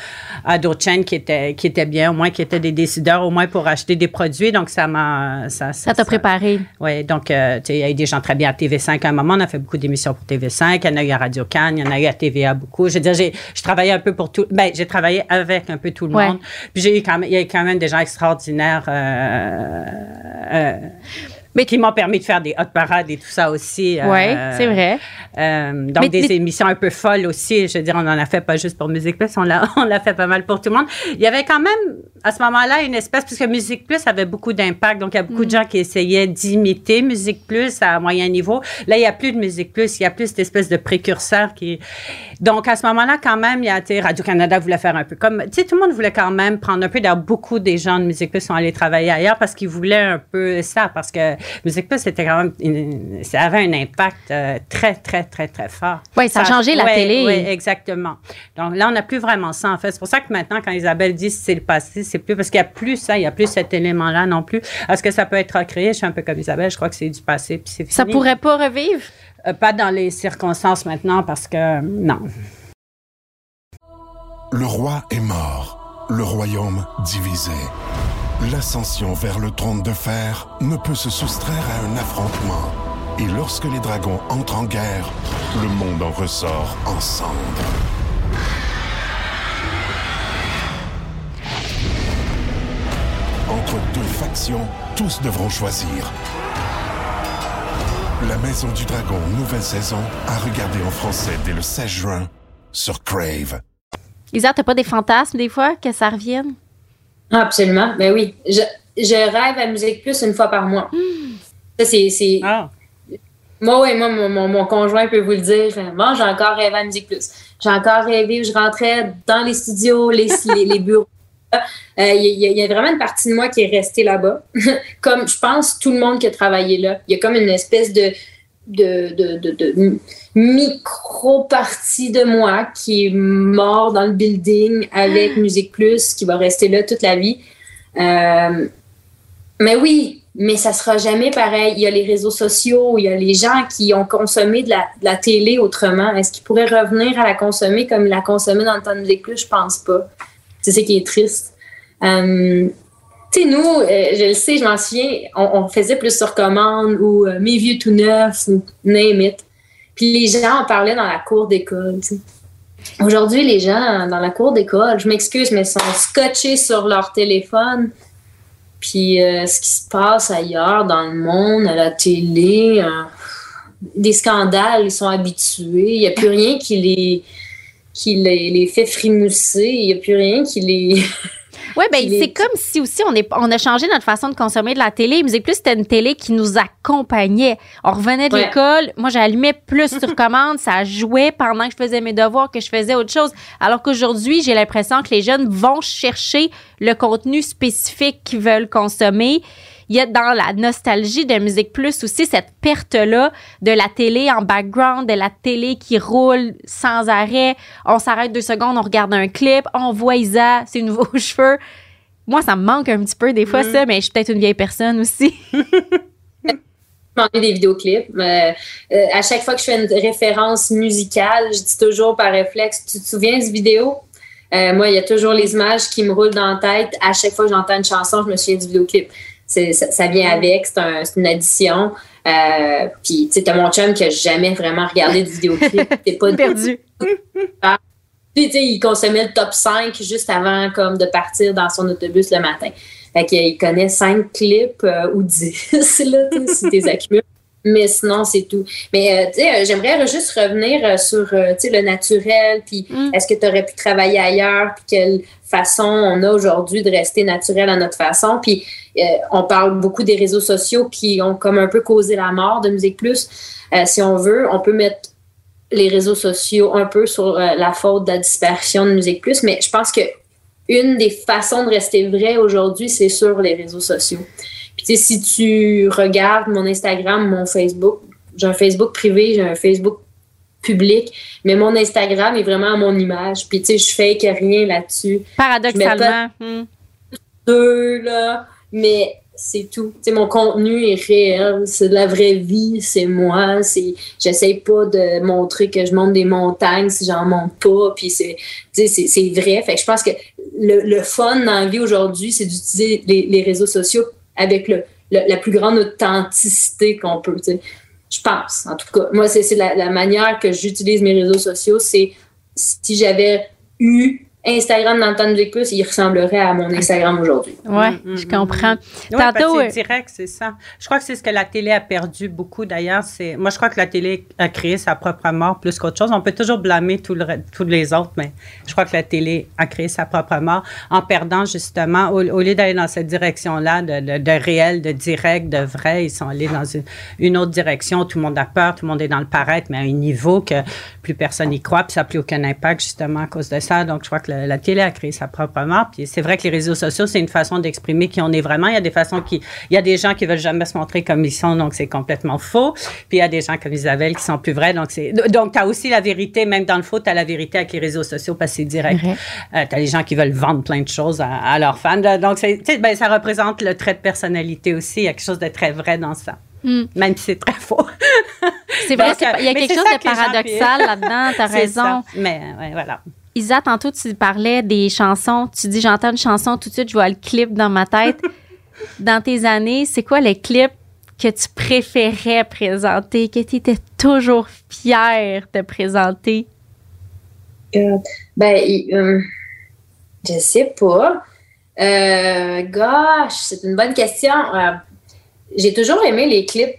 à d'autres chaînes qui étaient, qui étaient bien, au moins qui étaient des décideurs, au moins pour acheter des produits. Donc, ça m'a. Ça, ça t'a préparé. Oui, donc, euh, tu sais, il y a eu des gens très bien à TV5 à un moment. On a fait beaucoup d'émissions pour TV5. Il y en a eu à Radio Cannes, il y en a eu à TVA beaucoup. Je veux dire, j'ai, je travaillais un peu pour tout. Ben, j'ai travaillé avec un peu tout le monde. Puis, j'ai eu quand même, il y a eu quand même des gens extraordinaires. Euh, euh, mais qui m'ont permis de faire des hot parades et tout ça aussi. Oui, c'est vrai. Euh, donc, des émissions un peu folles aussi. Je veux dire, on n'en a fait pas juste pour Musique Plus, on l'a, on l'a fait pas mal pour tout le monde. Il y avait quand même, à ce moment-là, une espèce, puisque Musique Plus avait beaucoup d'impact. Donc, il y a beaucoup de mm. gens qui essayaient d'imiter Musique Plus à moyen niveau. Là, il n'y a plus de Musique Plus. Il y a plus cette espèce de précurseur qui. Donc, à ce moment-là, quand même, il y a, Radio-Canada voulait faire un peu comme. Tu sais, tout le monde voulait quand même prendre un peu. D'ailleurs, beaucoup des gens de Musique Plus sont allés travailler ailleurs parce qu'ils voulaient un peu ça, parce que Musique Plus, c'était quand même, ça avait un impact euh, très, très, très, très fort. Oui, ça, a changé la télé. Oui, exactement. Donc là, on n'a plus vraiment ça, en fait. C'est pour ça que maintenant, quand Isabelle dit c'est le passé, c'est plus, parce qu'il n'y a plus ça, il n'y a plus cet élément-là non plus. Est-ce que ça peut être recréé? Je suis un peu comme Isabelle, je crois que c'est du passé, puis c'est fini. Ça pourrait pas revivre? Euh, pas dans les circonstances maintenant, parce que non. Le roi est mort, le royaume divisé. L'ascension vers le trône de fer ne peut se soustraire à un affrontement. Et lorsque les dragons entrent en guerre, le monde en ressort ensemble. Entre deux factions, tous devront choisir. La Maison du Dragon, nouvelle saison, à regarder en français dès le 16 juin sur Crave. Isa, t'as pas des fantasmes des fois que ça revienne? Ah, absolument. Ben oui. Je, je, rêve à Musique Plus une fois par mois. Ça, c'est. Ah. Moi, oui, moi, mon, mon, conjoint peut vous le dire. Moi, j'ai encore rêvé à Musique Plus. J'ai encore rêvé où je rentrais dans les studios, les, les, bureaux. Euh, il y, y, a vraiment une partie de moi qui est restée là-bas. comme je pense tout le monde qui a travaillé là. Il y a comme une espèce de, de, de, de, de micro-partie de moi qui est mort dans le building avec. Musique Plus, qui va rester là toute la vie. Euh, mais oui, mais ça sera jamais pareil. Il y a les réseaux sociaux, il y a les gens qui ont consommé de la, télé autrement. Est-ce qu'ils pourraient revenir à la consommer comme la consommer dans le temps de Musique Plus? Je pense pas. C'est ce qui est triste. Euh, tu sais, nous, euh, je le sais, je m'en souviens, on, faisait plus sur commande ou mes vieux tout neufs ou name it. Puis les gens en parlaient dans la cour d'école. Aujourd'hui, les gens dans la cour d'école, je m'excuse, mais sont scotchés sur leur téléphone. Puis euh, ce qui se passe ailleurs dans le monde, à la télé, euh, des scandales, ils sont habitués. Il n'y a plus rien qui les, qui les, les fait frimousser. Il n'y a plus rien qui les. Oui, ben c'est comme si aussi on, est, on a changé notre façon de consommer de la télé. Musique Plus, c'était une télé qui nous accompagnait. On revenait de l'école, moi j'allumais plus sur commande, ça jouait pendant que je faisais mes devoirs, que je faisais autre chose. Alors qu'aujourd'hui, j'ai l'impression que les jeunes vont chercher le contenu spécifique qu'ils veulent consommer il y a dans la nostalgie de Musique Plus aussi cette perte-là de la télé en background, de la télé qui roule sans arrêt. On s'arrête deux secondes, on regarde un clip, on voit Isa, ses nouveaux cheveux. Moi, ça me manque un petit peu des fois, mm. ça, mais je suis peut-être une vieille personne aussi. des vidéoclips. Euh, à chaque fois que je fais une référence musicale, je dis toujours par réflexe, tu te souviens de cette vidéo? Euh, moi, il y a toujours les images qui me roulent dans la tête. À chaque fois que j'entends une chanson, je me souviens du vidéoclip ça, vient avec, c'est un, une addition. Euh, puis, tu sais, t'as mon chum qui a jamais vraiment regardé de vidéoclip. T'es pas perdu. Puis, tu sais, il consommait le top 5 juste avant comme de partir dans son autobus le matin. Fait qu'il connaît 5 clips euh, ou 10, là, si t'es accumules. Mais sinon, c'est tout. Mais euh, tu sais, j'aimerais juste revenir sur le naturel, puis mm. est-ce que tu aurais pu travailler ailleurs, puis quelle façon on a aujourd'hui de rester naturel à notre façon? Puis euh, on parle beaucoup des réseaux sociaux qui ont comme un peu causé la mort de Musique Plus. Euh, si on veut, on peut mettre les réseaux sociaux un peu sur euh, la faute de la dispersion de Musique Plus, mais je pense que une des façons de rester vrai aujourd'hui, c'est sur les réseaux sociaux. Puis si tu regardes mon Instagram, mon Facebook, j'ai un Facebook privé, j'ai un Facebook public, mais mon Instagram est vraiment à mon image. Puis tu sais, je fais rien là-dessus. Paradoxalement. Hmm. Deux, là. Mais c'est tout. sais, mon contenu est réel, c'est de la vraie vie, c'est moi. C'est, j'essaie pas de montrer que je monte des montagnes si j'en monte pas. Puis c'est, c'est, c'est vrai. Fait que je pense que le, le fun dans la vie aujourd'hui, c'est d'utiliser les, les, réseaux sociaux avec le, la plus grande authenticité qu'on peut. Je pense, en tout cas. Moi, c'est, la manière que j'utilise mes réseaux sociaux. C'est si j'avais eu Instagram dans le temps de plus, il ressemblerait à mon Instagram aujourd'hui. Oui, mm, je comprends. Mm, Tantôt, c'est direct, c'est ça. Je crois que c'est ce que la télé a perdu beaucoup d'ailleurs. C'est Moi, je crois que la télé a créé sa propre mort plus qu'autre chose. On peut toujours blâmer le... tous les autres, mais je crois que la télé a créé sa propre mort en perdant justement, au, lieu d'aller dans cette direction-là de, de, réel, de direct, de vrai, ils sont allés dans une, une, autre direction. Tout le monde a peur, tout le monde est dans le paraître, mais à un niveau que plus personne n'y croit, puis ça n'a plus aucun impact justement à cause de ça. Donc, je crois que la, télé a créé sa propre marque. Puis c'est vrai que les réseaux sociaux, c'est une façon d'exprimer qui on est vraiment. Il y a des façons qui, il y a des gens qui veulent jamais se montrer comme ils sont, donc c'est complètement faux. Puis il y a des gens comme Isabelle qui sont plus vrais, donc c'est, donc t'as aussi la vérité, même dans le faux, t'as la vérité avec les réseaux sociaux parce que c'est direct. Euh, t'as des gens qui veulent vendre plein de choses à, leurs fans. Donc c'est, ben, ça représente le trait de personnalité aussi. Il y a quelque chose de très vrai dans ça. Hmm. Même si c'est très faux. c'est vrai, il y a quelque chose de paradoxal là-dedans, t'as raison. Mais ouais, voilà. Isa, tantôt, tu parlais des chansons. Tu dis, j'entends une chanson, tout de suite, je vois le clip dans ma tête. dans tes années, c'est quoi les clips que tu préférais présenter, que tu étais toujours fière de présenter? Euh, ben, euh, je sais pas. Euh, gosh, c'est une bonne question. Euh, j'ai toujours aimé les clips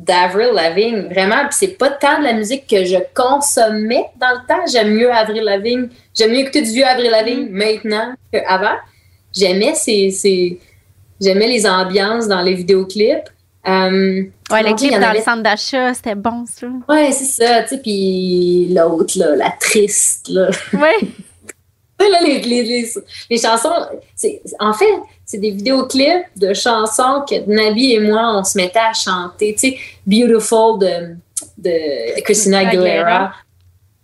d'Avril Lavigne, vraiment. Puis c'est pas tant de la musique que je consommais dans le temps. J'aime mieux Avril Lavigne. J'aime mieux écouter du vieux Avril Lavigne mm. maintenant qu'avant. J'aimais ces, j'aimais les ambiances dans les vidéoclips. Euh, ouais, les clips dans le centre d'achat, c'était bon, ça. Ouais, c'est ça, tu sais, puis l'autre, là, la triste, là. Ouais. là, les, les, les, chansons, en fait, c'est des vidéoclips de chansons que Nabi et moi, on se mettait à chanter. Tu sais, Beautiful de, de Christina Aguilera,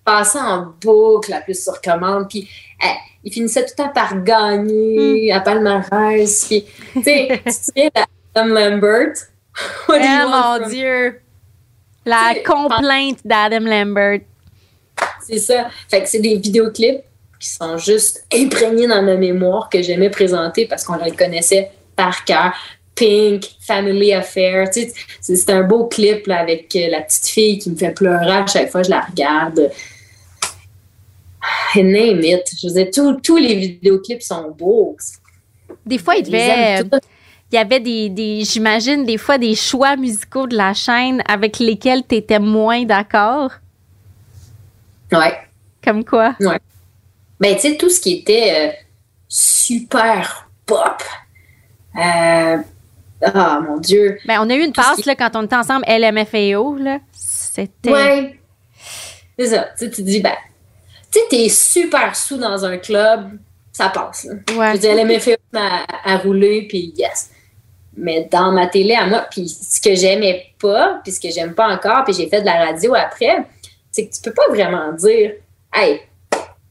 passant en boucle la plus sur commande. Puis, eh, il finissait tout le temps par gagner hmm. à palmarès. Puis, tu sais, tu d'Adam Lambert? oh mon Dieu! La complainte d'Adam Lambert. C'est ça. Fait que c'est des vidéoclips qui sont juste imprégnés dans ma mémoire que j'aimais présenter parce qu'on les connaissait par cœur. Pink, Family Affair. Tu sais, c'est un beau clip là, avec euh, la petite fille qui me fait pleurer à chaque fois que je la regarde. And name it. Je veux dire, tous les vidéoclips sont beaux. Des fois, il devait. Il y avait des, des j'imagine, des fois des choix musicaux de la chaîne avec lesquels tu étais moins d'accord. Ouais. Comme quoi? Ouais ben, tu sais, tout ce qui était euh, super pop. Euh, ah, mon Dieu. Ben, on a eu une passe, là, quand on était ensemble, LMFAO, là. C'était. Ouais. C'est ça. Tu te dis, ben, tu sais, t'es super sous dans un club, ça passe, là. Ouais. Je dis, LMFAO à, rouler, puis yes. Mais dans ma télé à moi, puis ce que j'aimais pas, puis ce que j'aime pas encore, puis j'ai fait de la radio après, c'est que tu peux pas vraiment dire, hey,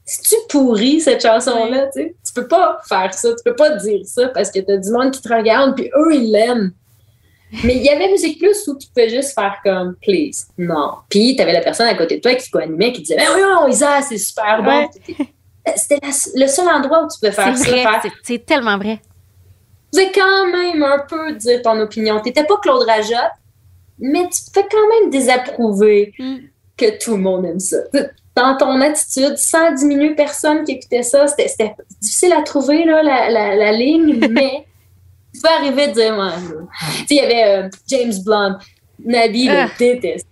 si tu pourris cette chanson-là, tu sais, tu peux pas faire ça, tu peux pas dire ça parce que t'as du monde qui te regarde puis eux, ils l'aiment. Mais il y avait Musique Plus où tu pouvais juste faire comme please. Non. Puis t'avais la personne à côté de toi qui co-animait qui disait oui, non, Isa, c'est super bon. C'était le seul endroit où tu peux faire ça. C'est tellement vrai. Tu pouvais quand même un peu dire ton opinion. T'étais pas Claude Rajotte, mais tu peux quand même désapprouver mm. Que tout le monde aime ça dans ton attitude sans diminuer personne qui écoutait ça. C'était difficile à trouver, là, la, la, ligne, mais tu peux arriver à dire, moi, il y avait euh, James Blunt, Nabi le ah. déteste.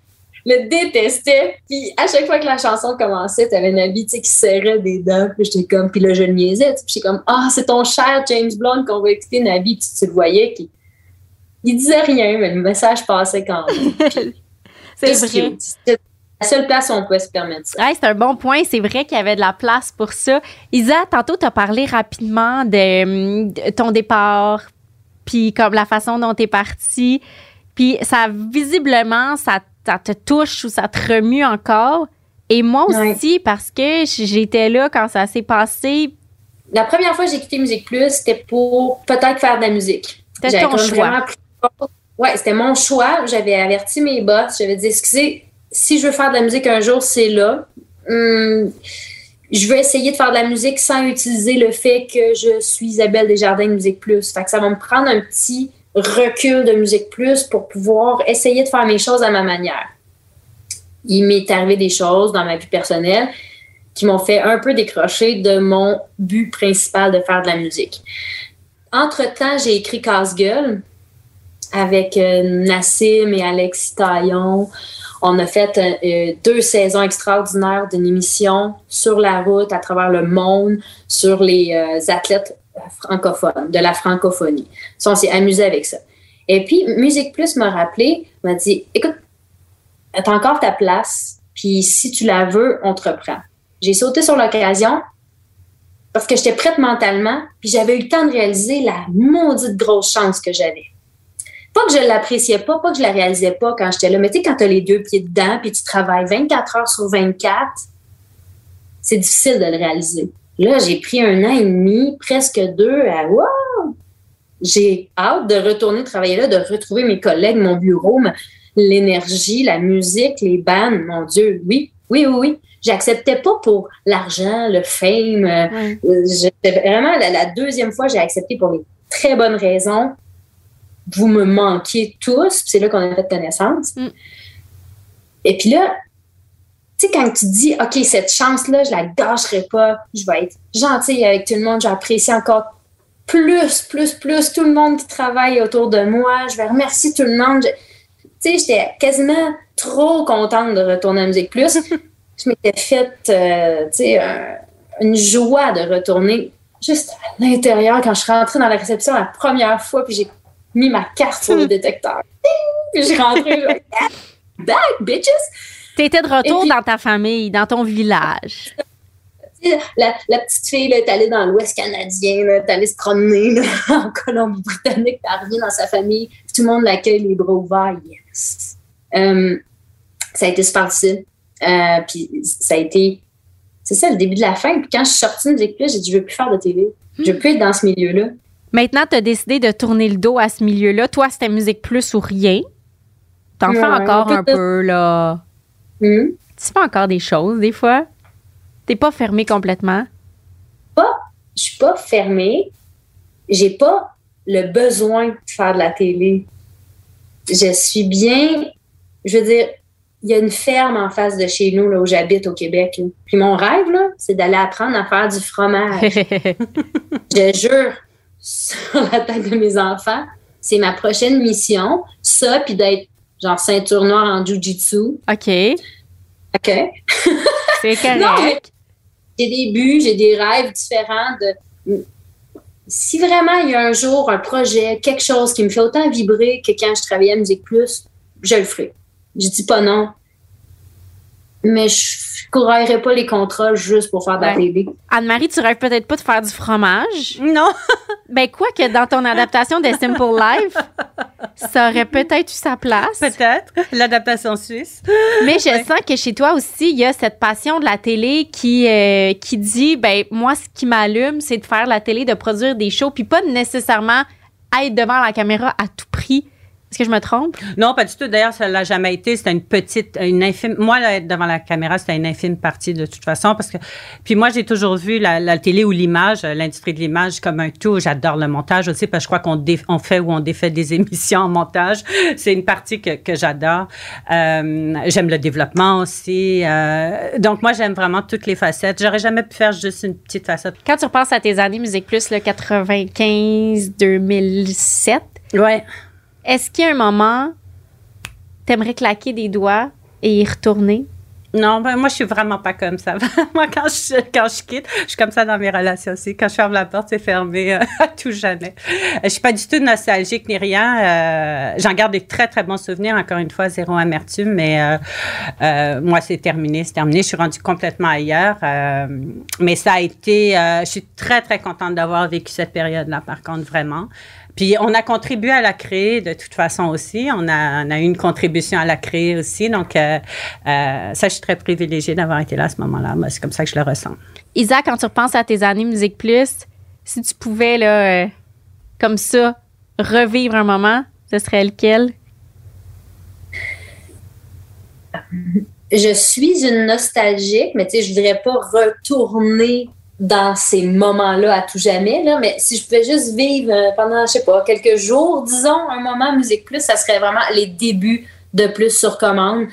Le détestait. Puis à chaque fois que la chanson commençait, t'avais Nabi qui serrait des dents. Puis j'étais comme, puis là, je le niaisais. Puis j'étais comme, ah, c'est ton cher James Blunt qu'on va écouter, Nabi. Puis tu le voyais. Qui, il disait rien, mais le message passait quand même. c'est vrai seule place où on peut se permettre ça. c'est un bon point. C'est vrai qu'il y avait de la place pour ça. Isa, tantôt, tu as parlé rapidement de, ton départ, puis comme la façon dont tu es parti. Puis ça, visiblement, ça, te touche ou ça te remue encore. Et moi aussi, parce que j'étais là quand ça s'est passé. La première fois que j'ai quitté Musique Plus, c'était pour peut-être faire de la musique. C'était ton choix. Oui, c'était mon choix. J'avais averti mes boss. J'avais dit, excusez, si je veux faire de la musique un jour, c'est là. Hum, je veux essayer de faire de la musique sans utiliser le fait que je suis Isabelle Desjardins de Musique Plus. Fait que ça va me prendre un petit recul de Musique Plus pour pouvoir essayer de faire mes choses à ma manière. Il m'est arrivé des choses dans ma vie personnelle qui m'ont fait un peu décrocher de mon but principal de faire de la musique. Entre-temps, j'ai écrit Casse-gueule avec euh, Nassim et Alex Taillon. On a fait euh, deux saisons extraordinaires d'une émission sur la route, à travers le monde, sur les euh, athlètes francophones, de la francophonie. Ça, on s'est amusé avec ça. Et puis, Musique Plus m'a rappelé, m'a dit Écoute, t'as encore ta place, puis si tu la veux, on te reprend. J'ai sauté sur l'occasion parce que j'étais prête mentalement, puis j'avais eu le temps de réaliser la maudite grosse chance que j'avais. Pas que je l'appréciais pas, pas que je la réalisais pas quand j'étais là, mais tu sais, quand tu as les deux pieds dedans, puis tu travailles 24 heures sur 24, c'est difficile de le réaliser. Là, j'ai pris un an et demi, presque deux, à wow! J'ai hâte de retourner travailler là, de retrouver mes collègues, mon bureau, l'énergie, la musique, les bandes. Mon Dieu, oui, oui, oui, oui. J'acceptais pas pour l'argent, le fame. Euh, vraiment la, la, deuxième fois, j'ai accepté pour les très bonnes raisons vous me manquiez tous. C'est là qu'on a fait connaissance. Mm. Et puis là, tu sais, quand tu dis, OK, cette chance-là, je la gâcherai pas, je vais être gentille avec tout le monde, j'apprécie encore plus, plus, plus tout le monde qui travaille autour de moi, je vais remercier tout le monde. Tu sais, j'étais quasiment trop contente de retourner à Musique Plus. je m'étais faite, euh, tu sais, une joie de retourner juste à l'intérieur quand je suis rentrée dans la réception la première fois, puis j'ai mis ma carte sur le détecteur. Puis je suis rentrée, back, bitches! T'étais de retour dans ta famille, dans ton village. La, la, petite fille est allée dans l'Ouest canadien, est allée se promener en Colombie-Britannique, elle revient dans sa famille, tout le monde l'accueille les bras ouverts. Yes! Um, ça a été super. Euh, puis ça a été. C'est ça le début de la fin. Puis quand je suis sortie de Plus, j'ai dit je veux plus faire de télé. Je veux plus être dans ce milieu-là. Maintenant, tu as décidé de tourner le dos à ce milieu-là. Toi, c'était musique plus ou rien? T'en fais encore un peu, là. Hmm? Tu fais encore des choses, des fois? T'es pas fermé complètement? Pas, je suis pas fermée. J'ai pas le besoin de faire de la télé. Je suis bien. Je veux dire, il y a une ferme en face de chez nous, là où j'habite au Québec. Puis mon rêve, là, c'est d'aller apprendre à faire du fromage. je jure, sur la tête de mes enfants. C'est ma prochaine mission. Ça, puis d'être genre ceinture noire en jujitsu. OK. OK. C'est correct. j'ai des buts, j'ai des rêves différents de si vraiment il y a un jour un projet, quelque chose qui me fait autant vibrer que quand je travaillais à Musique Plus, je le ferai. Je dis pas non mais je courrais pas les contrats juste pour faire de la télé. Anne-Marie, tu rêves peut-être pas de faire du fromage? Non. ben, quoi que dans ton adaptation de Simple Life, ça aurait peut-être eu sa place. Peut-être. L'adaptation suisse. Mais je sens que chez toi aussi, il y a cette passion de la télé qui, euh, qui dit, ben, moi, ce qui m'allume, c'est de faire la télé, de produire des shows, puis pas nécessairement être devant la caméra à tout prix est-ce que je me trompe? Non, pas du tout. D'ailleurs, ça l'a jamais été. C'était une petite, une infime. Moi, être devant la caméra, c'était une infime partie de toute façon. Parce que, puis moi, j'ai toujours vu la, télé ou l'image, euh, l'industrie de l'image comme un tout. J'adore le montage aussi parce que je crois qu'on on fait ou on défait des émissions en montage. C'est une partie que, que j'adore. Euh, j'aime le développement aussi. Euh, donc, moi, j'aime vraiment toutes les facettes. J'aurais jamais pu faire juste une petite facette. Quand tu repenses à tes années Musique Plus, le 95, 2007. Ouais. Est-ce qu'il y a un moment, t'aimerais claquer des doigts et y retourner? Non, ben moi, je suis vraiment pas comme ça. moi, quand je, quitte, je suis comme ça dans mes relations aussi. Quand je ferme la porte, c'est fermé euh, à tout jamais. Je suis pas du tout nostalgique ni rien. Euh, J'en garde des très, très bons souvenirs. Encore une fois, zéro amertume. Mais euh, euh moi, c'est terminé. C'est terminé. Je suis rendue complètement ailleurs. Euh, mais ça a été... je suis très, très contente d'avoir vécu cette période-là, par contre, vraiment. Puis on a contribué à la créer de toute façon aussi. On a, on a eu une contribution à la créer aussi. Donc, euh, euh, ça, je suis très privilégiée d'avoir été là à ce moment-là. c'est comme ça que je le ressens. Isa, quand tu repenses à tes années Musique Plus, si tu pouvais, là, euh, comme ça, revivre un moment, ce serait lequel? Je suis une nostalgique, mais tu sais, je voudrais pas retourner dans ces moments-là à tout jamais, là, mais si je pouvais juste vivre euh, pendant, je sais pas, quelques jours, disons, un moment Musique Plus, ça serait vraiment les débuts de Plus sur commande.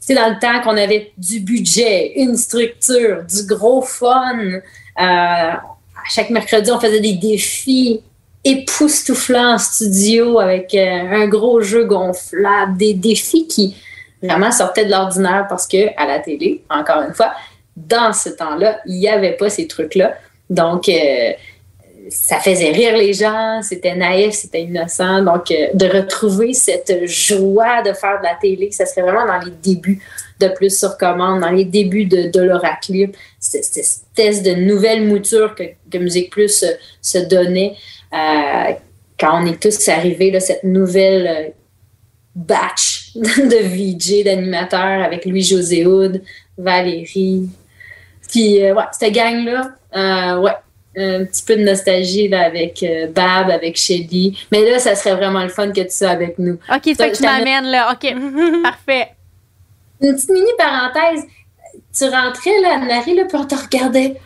C'est dans le temps qu'on avait du budget, une structure, du gros fun. Euh, chaque mercredi, on faisait des défis époustouflants en studio avec euh, un gros jeu gonflable, des défis qui vraiment sortaient de l'ordinaire parce que à la télé, encore une fois, dans ce temps-là, il n'y avait pas ces trucs-là. Donc, euh, ça faisait rire les gens, c'était naïf, c'était innocent. Donc, euh, de retrouver cette joie de faire de la télé, ça serait vraiment dans les débuts de Plus sur commande, dans les débuts de, de l'Oraclip, cette espèce de nouvelle mouture que, que Musique Plus se, donnait euh, quand on est tous arrivés, cette nouvelle batch de VJ, d'animateurs avec Louis-José Houd, Valérie, puis, euh, ouais, cette gang-là, euh, ouais, un petit peu de nostalgie là, avec euh, Bab, avec Shelly. Mais là, ça serait vraiment le fun que tu sois avec nous. OK, c'est que tu m'amènes là. OK, parfait. Une petite mini parenthèse. Tu rentrais, là, Anne-Marie, là, puis on te regardait.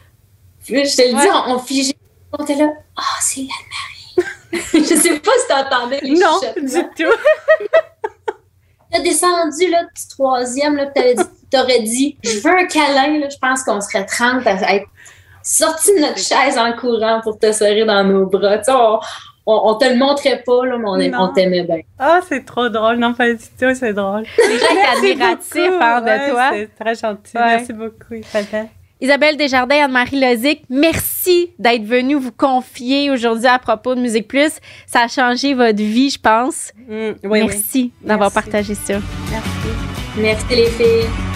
Puis je te le dis, on, figeait. On était là. Ah, oh, c'est Anne-Marie. je sais pas si t'entendais les Non, du tout. T'as descendu, là, du troisième, là, t'avais dit t'aurais dit je veux un câlin, là, je pense qu'on serait 30 à être sortis de notre chaise en courant pour te serrer dans nos bras. on, on, te le montrait pas, là, mais on, t'aimait bien. Ah, c'est trop drôle. Non, pas du tout, c'est drôle. Les gens admiratifs hein, de toi. C'est très gentil. Merci beaucoup, Isabelle. Isabelle Desjardins, Anne-Marie Lozic, merci d'être venue vous confier aujourd'hui à propos de Musique Plus. Ça a changé votre vie, je pense. Mm, merci d'avoir partagé ça. Merci. Merci les filles.